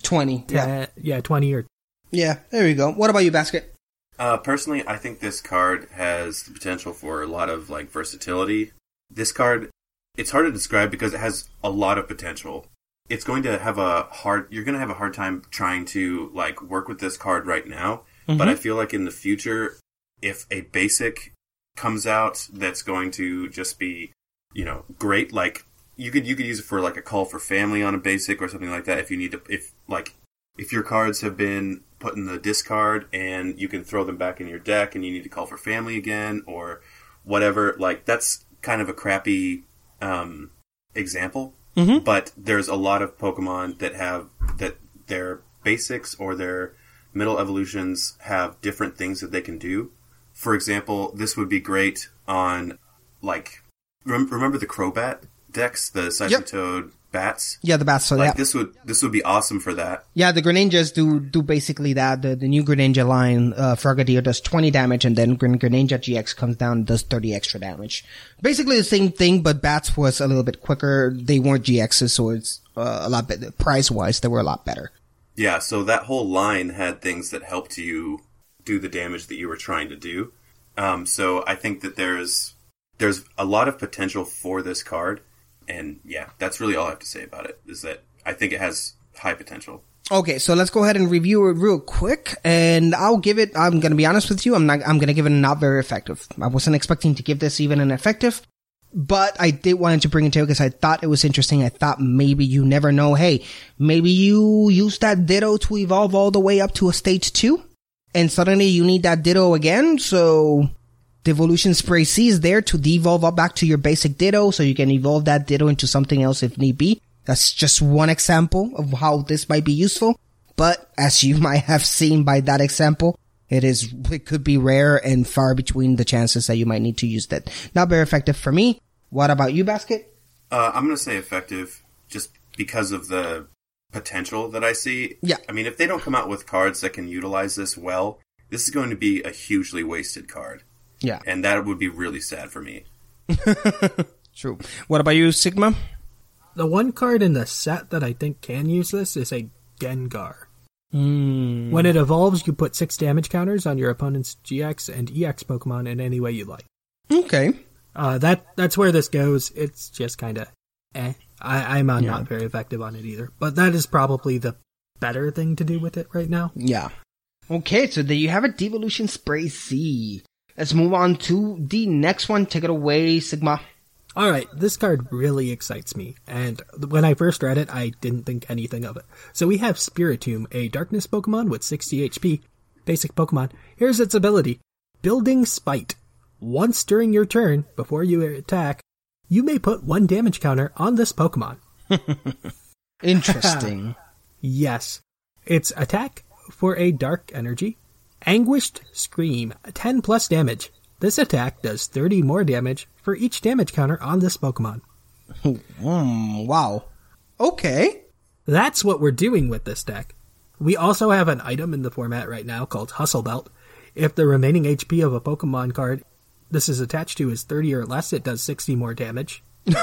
20. Yeah. yeah, 20 or Yeah, there you go. What about you, Basket? Uh, personally, I think this card has the potential for a lot of like versatility. This card, it's hard to describe because it has a lot of potential. It's going to have a hard. You're going to have a hard time trying to like work with this card right now. But I feel like in the future, if a basic comes out that's going to just be, you know, great, like you could you could use it for like a call for family on a basic or something like that. If you need to, if like if your cards have been put in the discard and you can throw them back in your deck and you need to call for family again or whatever, like that's kind of a crappy um, example. Mhm. But there's a lot of Pokemon that have that their basics or their middle evolutions have different things that they can do. For example, this would be great on like rem- remember the Crobat decks, the Seismitoad bats. Yeah, the bats. So Like yeah, this would this would be awesome for that. yeah, the Greninjas do do basically that. The, the new Greninja line, uh, Frogadier does 20 damage, and then Gren- Greninja GX comes down and does 30 extra damage. Basically the same thing, but bats was a little bit quicker. They weren't GXs, so it's uh, a lot better. Price wise, they were a lot better. Yeah, so that whole line had things that helped you do the damage that you were trying to do. Um, so I think that there's there's a lot of potential for this card, and yeah, that's really all I have to say about it. Is that I think it has high potential. Okay, so let's go ahead and review it real quick, and I'll give it. I'm gonna be honest with you. I'm not. I'm gonna give it not very effective. I wasn't expecting to give this even an effective, but I did wanted to bring it to you because I thought it was interesting. I thought maybe you never know. Hey, maybe you use that Ditto to evolve all the way up to a stage two, and suddenly you need that Ditto again. So the Evolution Spray C is there to devolve up back to your basic Ditto, so you can evolve that Ditto into something else if need be. That's just one example of how this might be useful. But as you might have seen by that example, it is, it could be rare and far between the chances that you might need to use that. Not very effective for me. What about you, Basket? Uh, I'm going to say effective just because of the potential that I see. Yeah. I mean, if they don't come out with cards that can utilize this well, this is going to be a hugely wasted card, Yeah. and that would be really sad for me. True. What about you, Sigma? The one card in the set that I think can use this is a Gengar. Mm. When it evolves, you put six damage counters on your opponent's GX and EX Pokemon in any way you like. Okay. Uh, that that's where this goes. It's just kind of eh. I, I'm uh, not very effective on it either, but that is probably the better thing to do with it right now. Yeah. Okay, so there you have it, Devolution Spray C. Let's move on to the next one. Take it away, Sigma. All right, this card really excites me, and when I first read it, I didn't think anything of it. So we have Spiritomb, a Darkness Pokemon with 60 HP. Basic Pokemon. Here's its ability: Building Spite. Once during your turn, before you attack, you may put one damage counter on this Pokemon. Interesting. Yes. Its attack for a dark energy. Anguished Scream, 10 plus damage. This attack does 30 more damage for each damage counter on this Pokemon. Mm, wow. Okay. That's what we're doing with this deck. We also have an item in the format right now called Hustle Belt. If the remaining HP of a Pokemon card this is attached to is 30 or less, it does 60 more damage.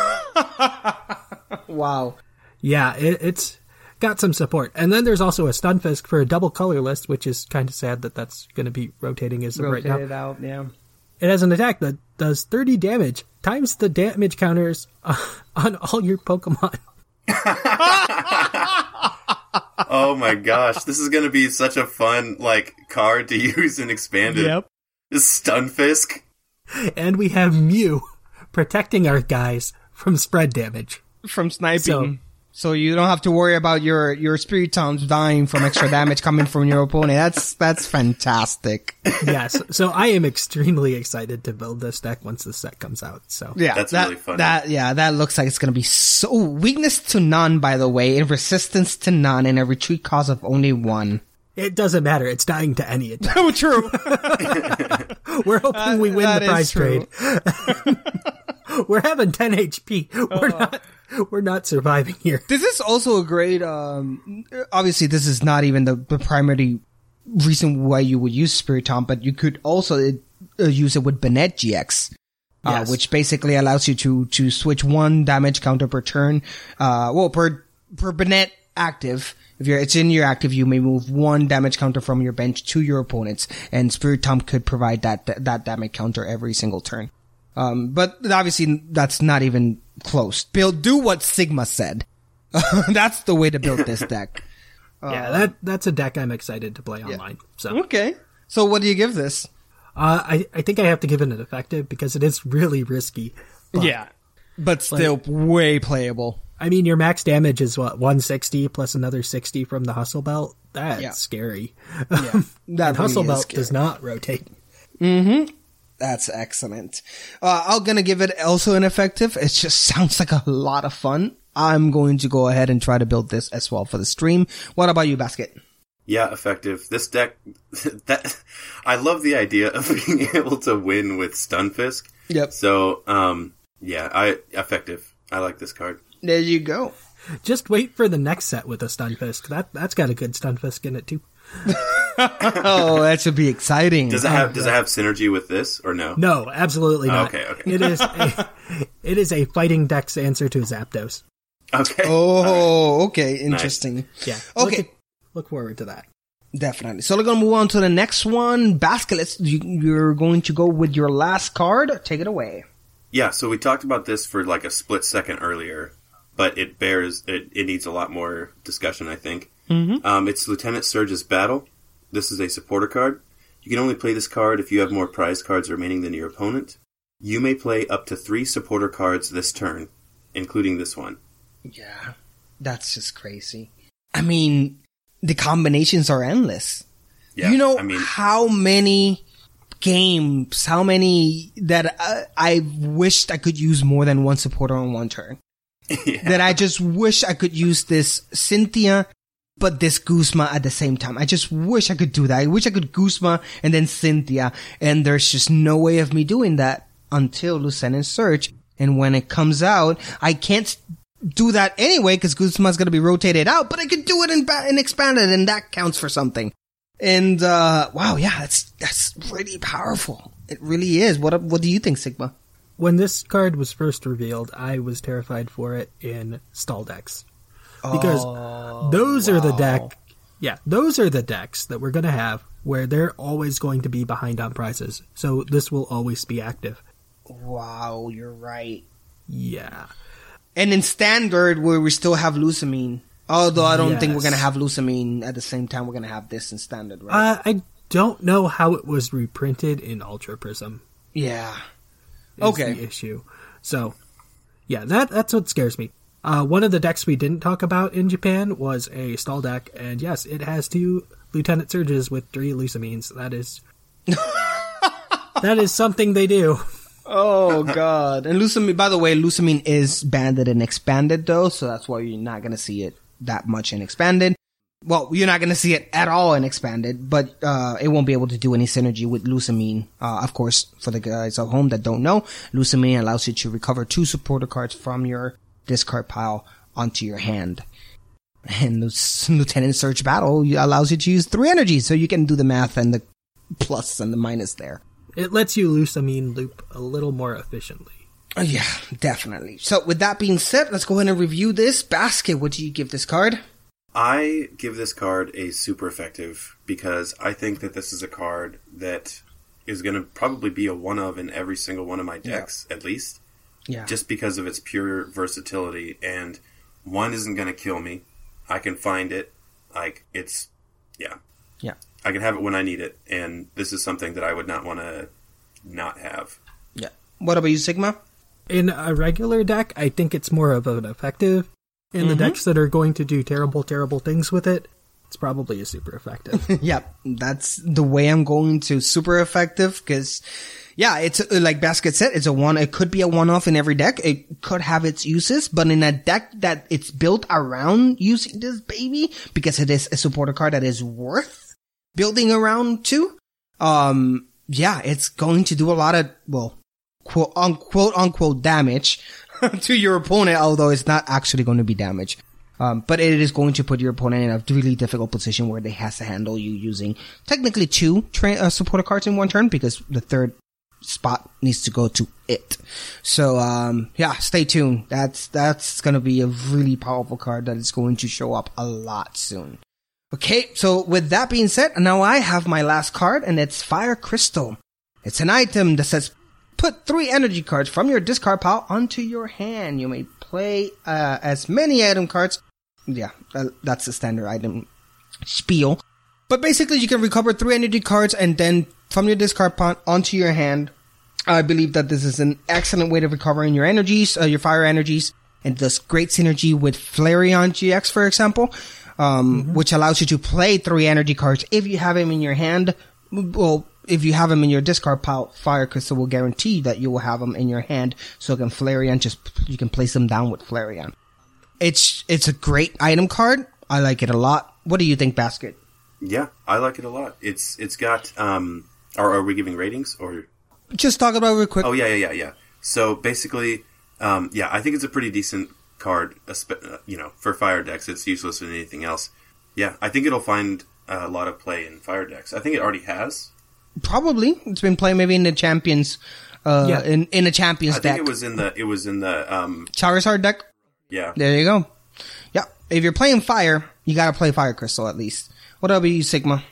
Wow. Yeah, it, it's got some support. And then there's also a Stunfisk for a double color list, which is kind of sad that that's going to be rotating as of right now. Rotate it out, yeah. It has an attack that does 30 damage times the damage counters uh, on all your Pokemon. Oh my gosh, this is gonna be such a fun like card to use and expanded. Yep. This Stunfisk. And we have Mew protecting our guys from spread damage. From sniping. So- So, you don't have to worry about your, your Spiritombs dying from extra damage coming from your opponent. That's, that's fantastic. yes. So I am extremely excited to build this deck once the set comes out. So Yeah, That's that, really funny. That yeah, that looks like it's gonna be so weakness to none. By the way, and resistance to none, and a retreat cost of only one. it doesn't matter. It's dying to any attack. Oh, true. We're hoping we win the is prize trade. We're having 10 HP. We're oh. not. We're not surviving here. This is also a great. Um, obviously, this is not even the, the primary reason why you would use Spiritomb, but you could also uh, use it with Banette GX. Uh, Yes. which basically allows you to, to switch one damage counter per turn, uh, well, per, per Banette active. If you're, it's in your active, you may move one damage counter from your bench to your opponents, and Spiritomb could provide that, that damage counter every single turn. Um, but obviously that's not even close. Build, do what Sigma said. that's the way to build this deck. yeah, that that's a deck I'm excited to play online. So Okay. So what do you give this? uh, I I think I have to give it an effective because it is really risky. But, yeah. But still way playable. I mean, your max damage is what 160 plus another 60 from the hustle belt. That's Yeah. scary. Yeah. That and hustle is belt scary. does not rotate. That's excellent. Uh, I'm gonna give it also ineffective. It just sounds like a lot of fun. I'm going to go ahead and try to build this as well for the stream. What about you, Basket? Yeah, effective. This deck that I love the idea of being able to win with Stunfisk. Yep. So, um yeah, I effective. I like this card. There you go. Just wait for the next set with a Stunfisk. That that's got a good Stunfisk in it too. Oh, that should be exciting. Does it have does it have synergy with this or no? No, absolutely not. Okay, okay. It is a, it is a fighting deck's answer to Zapdos. Okay. Oh, okay. Interesting. Yeah. Okay. Look, look forward to that. Definitely. So we're gonna move on to the next one. Basket, let's, you, you're going to go with your last card. Take it away. Yeah, so we talked about this for like a split second earlier, but it bears it, it needs a lot more discussion, I think. Mm-hmm. Um, it's Lieutenant Surge's Battle. This is a supporter card. You can only play this card if you have more prize cards remaining than your opponent. You may play up to three supporter cards this turn, including this one. Yeah. That's just crazy. I mean, the combinations are endless. Yeah, you know I mean, how many games, how many that I, I wished I could use more than one supporter on one turn. That I just wish I could use this Cynthia, but this Guzma at the same time. I just wish I could do that. I wish I could Guzma and then Cynthia, and there's just no way of me doing that until Lieutenant Surge. And when it comes out, I can't do that anyway because Guzma's going to be rotated out, but I could do it in, ba- in expanded, and that counts for something. And uh wow, yeah, that's that's really powerful. It really is. What what do you think, Sigma? When this card was first revealed, I was terrified for it in stall decks. Because those are the deck yeah, those are the decks that we're gonna have where they're always going to be behind on prices. So this will always be active. Wow, you're right. Yeah. And in standard, where we still have Lusamine, although I don't think we're gonna have Lusamine at the same time, we're gonna have this in standard, right? Uh, I don't know how it was reprinted in Ultra Prism. yeah. is Okay. the issue. So, yeah, that that's what scares me. Uh, one of the decks we didn't talk about in Japan was a stall deck, and yes, it has two Lieutenant Surges with three Lusamines. That is that is something they do. Oh god. And Lusamine, by the way, Lusamine is banded and expanded though, so that's why you're not gonna see it that much in expanded. Well, you're not going to see it at all in expanded, but uh, it won't be able to do any synergy with Lusamine. Uh, of course, for the guys at home that don't know, Lusamine allows you to recover two supporter cards from your discard pile onto your hand. And Lieutenant Surge Battle allows you to use three energies, so you can do the math and the plus and the minus there. It lets you Lusamine loop a little more efficiently. Oh, yeah, definitely. So with that being said, let's go ahead and review this basket. What do you give this card? I give this card a super effective because I think that this is a card that is going to probably be a one of in every single one of my decks, yeah. at least. Yeah. Just because of its pure versatility. And one isn't going to kill me. I can find it. Like, it's, yeah. Yeah. I can have it when I need it. And this is something that I would not want to not have. Yeah. What about you, Sigma? In a regular deck, I think it's more of an effective in mm-hmm. the decks that are going to do terrible, terrible things with it, it's probably a super effective. yep, that's the way I'm going to super effective because, yeah, it's uh, like Basket said, it's a one. It could be a one-off in every deck. It could have its uses, but in a deck that it's built around using this baby because it is a supporter card that is worth building around to, um, yeah, it's going to do a lot of well, quote unquote unquote damage to your opponent, although it's not actually going to be damage. Um, but it is going to put your opponent in a really difficult position where they has to handle you using technically two tra- uh, supporter cards in one turn because the third spot needs to go to it. So, um, yeah, stay tuned. That's, that's going to be a really powerful card that is going to show up a lot soon. Okay, so with that being said, now I have my last card and it's Fire Crystal. It's an item that says Put three energy cards from your discard pile onto your hand. You may play uh, as many item cards. Yeah, that's the standard item spiel. But basically, you can recover three energy cards and then from your discard pile onto your hand. I believe that this is an excellent way of recovering your energies, uh, your fire energies, and does great synergy with Flareon GX, for example, um, mm-hmm. which allows you to play three energy cards if you have them in your hand. Well, if you have them in your discard pile, Fire Crystal will guarantee that you will have them in your hand, so can Flareon just you can place them down with Flareon. It's it's a great item card. I like it a lot. What do you think, Basket? Yeah, I like it a lot. It's it's got um. Are, are we giving ratings or? Just talk about it real quick. Oh yeah, yeah, yeah, yeah. So basically, um, yeah, I think it's a pretty decent card. You know, for fire decks, it's useless than anything else. Yeah, I think it'll find a lot of play in fire decks. I think it already has. Probably it's been playing maybe in the champions. Uh, yeah. in in a champions I deck. think it was in the it was in the um Charizard deck. Yeah. There you go. Yeah. If you're playing fire, you gotta play Fire Crystal at least. What about you, Sigma?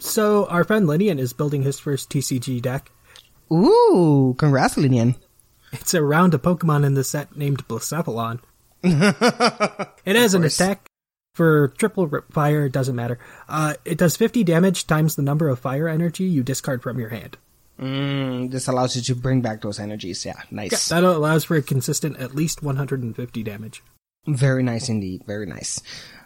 So our friend Linian is building his first TCG deck. Ooh, congrats, Linian. It's around a Pokemon in the set named Blacephalon. it has an attack for triple fire, it doesn't matter. Uh, it does 50 damage times the number of fire energy you discard from your hand. Mm, this allows you to bring back those energies. Yeah, nice. Yeah, that allows for a consistent at least 150 damage. Very nice indeed. Very nice.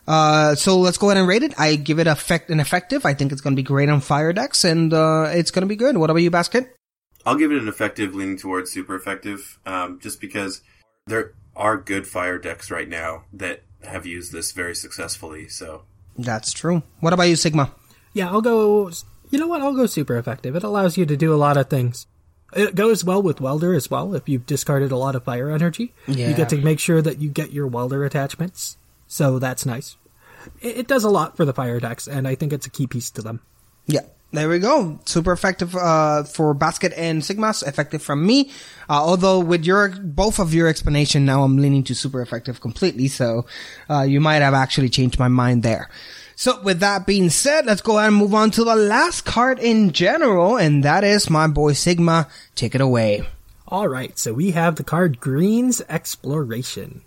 Uh, so let's go ahead and rate it. I give it effect an effective. I think it's going to be great on fire decks, and uh, it's going to be good. What about you, Basket? I'll give it an effective, leaning towards super effective, um, just because there are good fire decks right now that have used this very successfully. So that's true. What about you, Sigma? Yeah, I'll go. You know what? I'll go super effective. It allows you to do a lot of things. It goes well with welder as well. If you've discarded a lot of fire energy, yeah. you get to make sure that you get your welder attachments. So that's nice. It, it does a lot for the fire decks, and I think it's a key piece to them. Yeah, there we go. Super effective uh, for Basket and Sigmas. Effective from me. Uh, although with your both of your explanation, now I'm leaning to super effective completely. So uh, you might have actually changed my mind there. So with that being said, let's go ahead and move on to the last card in general, and that is my boy Sigma. Take it away. All right. So we have the card Green's Exploration.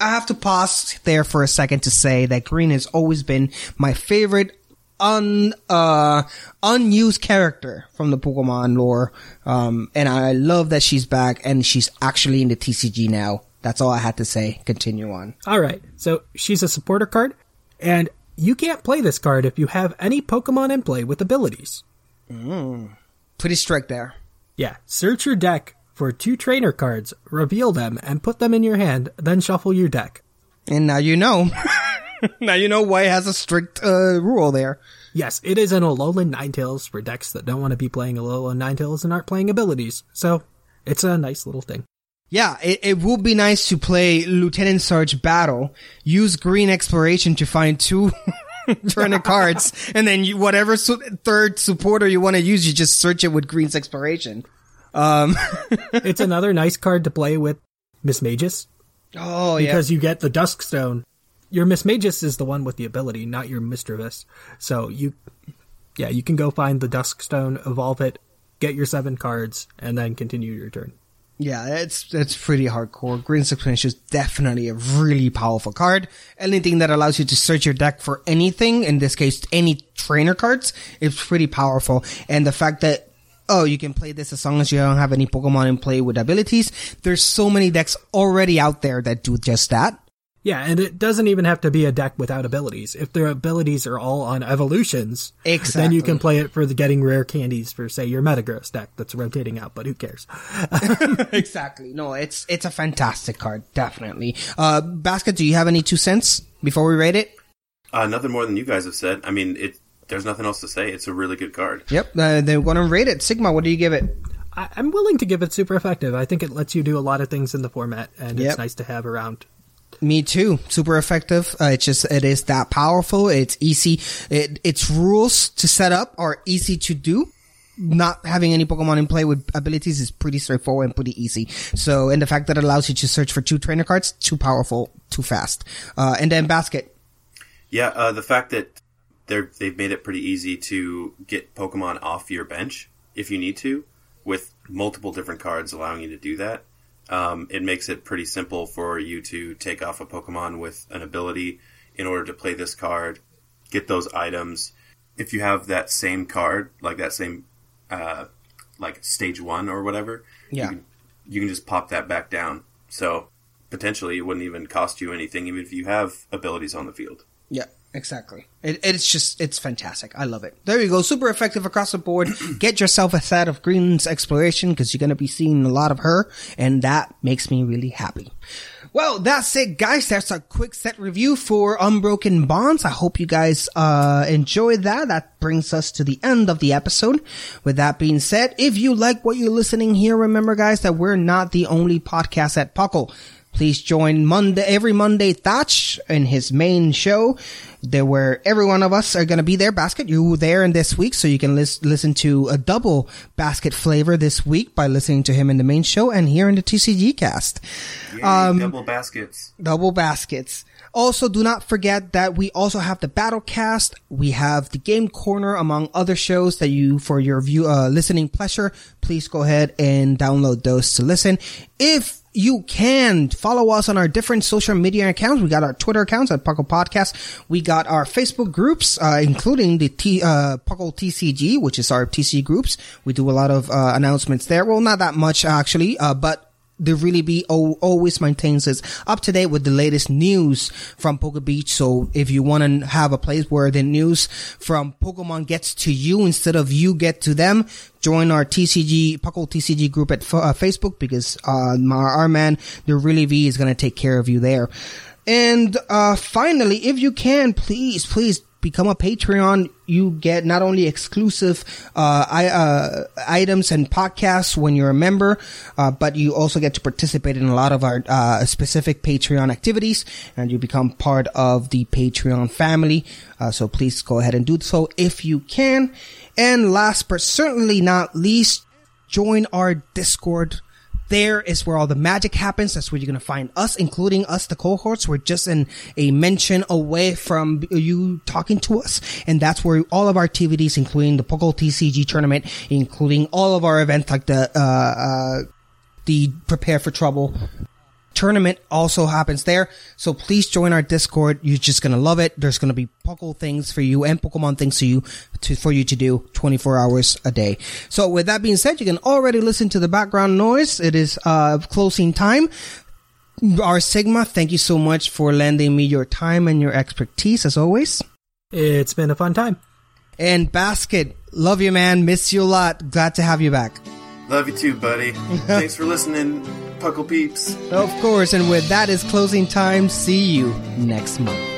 I have to pause there for a second to say that Green has always been my favorite un uh unused character from the Pokemon lore. Um and I love that she's back and she's actually in the TCG now. That's all I had to say. Continue on. All right. So she's a supporter card and you can't play this card if you have any Pokemon in play with abilities. Mm. Pretty strict there. Yeah. Search your deck for two trainer cards, reveal them, and put them in your hand, then shuffle your deck. And now you know. now you know why it has a strict uh, rule there. Yes, it is an Alolan Ninetales for decks that don't want to be playing Alolan Ninetales and aren't playing abilities. So it's a nice little thing. Yeah, it, it would be nice to play Lieutenant Sarge Battle, use Green Exploration to find two Turner cards, and then you, whatever su- third supporter you want to use, you just search it with Green's Exploration. Um, it's another nice card to play with Mismagius. Oh, yeah. Because you get the Dusk Stone. Your Mismagius is the one with the ability, not your Misdreavus. So you, yeah, you can go find the Dusk Stone, evolve it, get your seven cards, and then continue your turn. Yeah, it's it's pretty hardcore. Green's Explanation is definitely a really powerful card. Anything that allows you to search your deck for anything, in this case, any trainer cards, is pretty powerful. And the fact that oh, you can play this as long as you don't have any Pokemon in play with abilities. There's so many decks already out there that do just that. Yeah, and it doesn't even have to be a deck without abilities. If their abilities are all on evolutions, exactly. then you can play it for the getting rare candies for say your Metagross deck that's rotating out, but who cares? exactly. No, it's it's a fantastic card, definitely. Uh Basket, do you have any two cents before we rate it? Uh, nothing more than you guys have said. I mean, it there's nothing else to say. It's a really good card. Yep, uh, they're going to rate it. Sigma, what do you give it? I, am willing to give it super effective. I think it lets you do a lot of things in the format, and Yep. it's nice to have around. Me too. Super effective. Uh, it's just it is that powerful. It's easy. It, its rules to set up are easy to do. Not having any Pokemon in play with abilities is pretty straightforward and pretty easy. So, and the fact that it allows you to search for two trainer cards, too powerful, too fast. Uh, and then basket. Yeah, uh, the fact that they're they've made it pretty easy to get Pokemon off your bench if you need to, with multiple different cards allowing you to do that. Um, it makes it pretty simple for you to take off a Pokemon with an ability in order to play this card, get those items. If you have that same card, like that same, uh, like stage one or whatever, Yeah. you can, you can just pop that back down. So potentially it wouldn't even cost you anything, even if you have abilities on the field. Yeah, exactly. It, it's just, it's fantastic. I love it. There you go. Super effective across the board. Get yourself a set of Green's Exploration because you're going to be seeing a lot of her and that makes me really happy. Well, that's it, guys. That's a quick set review for Unbroken Bonds. I hope you guys, uh, enjoyed that. That brings us to the end of the episode. With that being said, if you like what you're listening here, remember guys that we're not the only podcast at Puckle. Please join Monday, every Monday, Thatch in his main show. There where every one of us are going to be there. Basket, you were there in this week, so you can lis- listen to a double basket flavor this week by listening to him in the main show and here in the TCG cast. Yay, Um, double baskets. double baskets. Also, do not forget that we also have the battle cast. We have the game corner among other shows that you, for your view, uh, listening pleasure, please go ahead and download those to listen. If you can follow us on our different social media accounts. We got our Twitter accounts at Puckle Podcast. We got our Facebook groups, uh, including the T, uh, Puckle TCG, which is our TCG groups. We do a lot of, uh, announcements there. Well, not that much actually, uh, but the really be always maintains us up to date with the latest news from Poke Beach. So if you want to have a place where the news from Pokemon gets to you instead of you get to them, join our TCG Puckle TCG group at uh, Facebook because uh, our, our man the really V is going to take care of you there. And uh, finally, if you can, please, please become a Patreon. You get not only exclusive uh, I, uh, items and podcasts when you're a member, uh, but you also get to participate in a lot of our uh, specific Patreon activities, and you become part of the Patreon family. Uh, so please go ahead and do so if you can. And last but certainly not least, join our Discord. There is where all the magic happens. That's where you're going to find us, including us, the cohorts. We're just in a mention away from you talking to us. And that's where all of our activities, including the Pokemon TCG tournament, including all of our events like the, uh, uh, the Prepare for Trouble tournament also happens there. So please join our Discord. You're just gonna love it. There's gonna be Pokemon things for you and Pokemon things for you to, for you to do 24 hours a day. So with that being said, you can already listen to the background noise. It is, uh, closing time. Our Sigma, thank you so much for lending me your time and your expertise as always. It's been a fun time. And Basket, love you man. Miss you a lot. Glad to have you back. Love you too, buddy. Thanks for listening, Puckle Peeps. Of course, and with that is closing time. See you next month.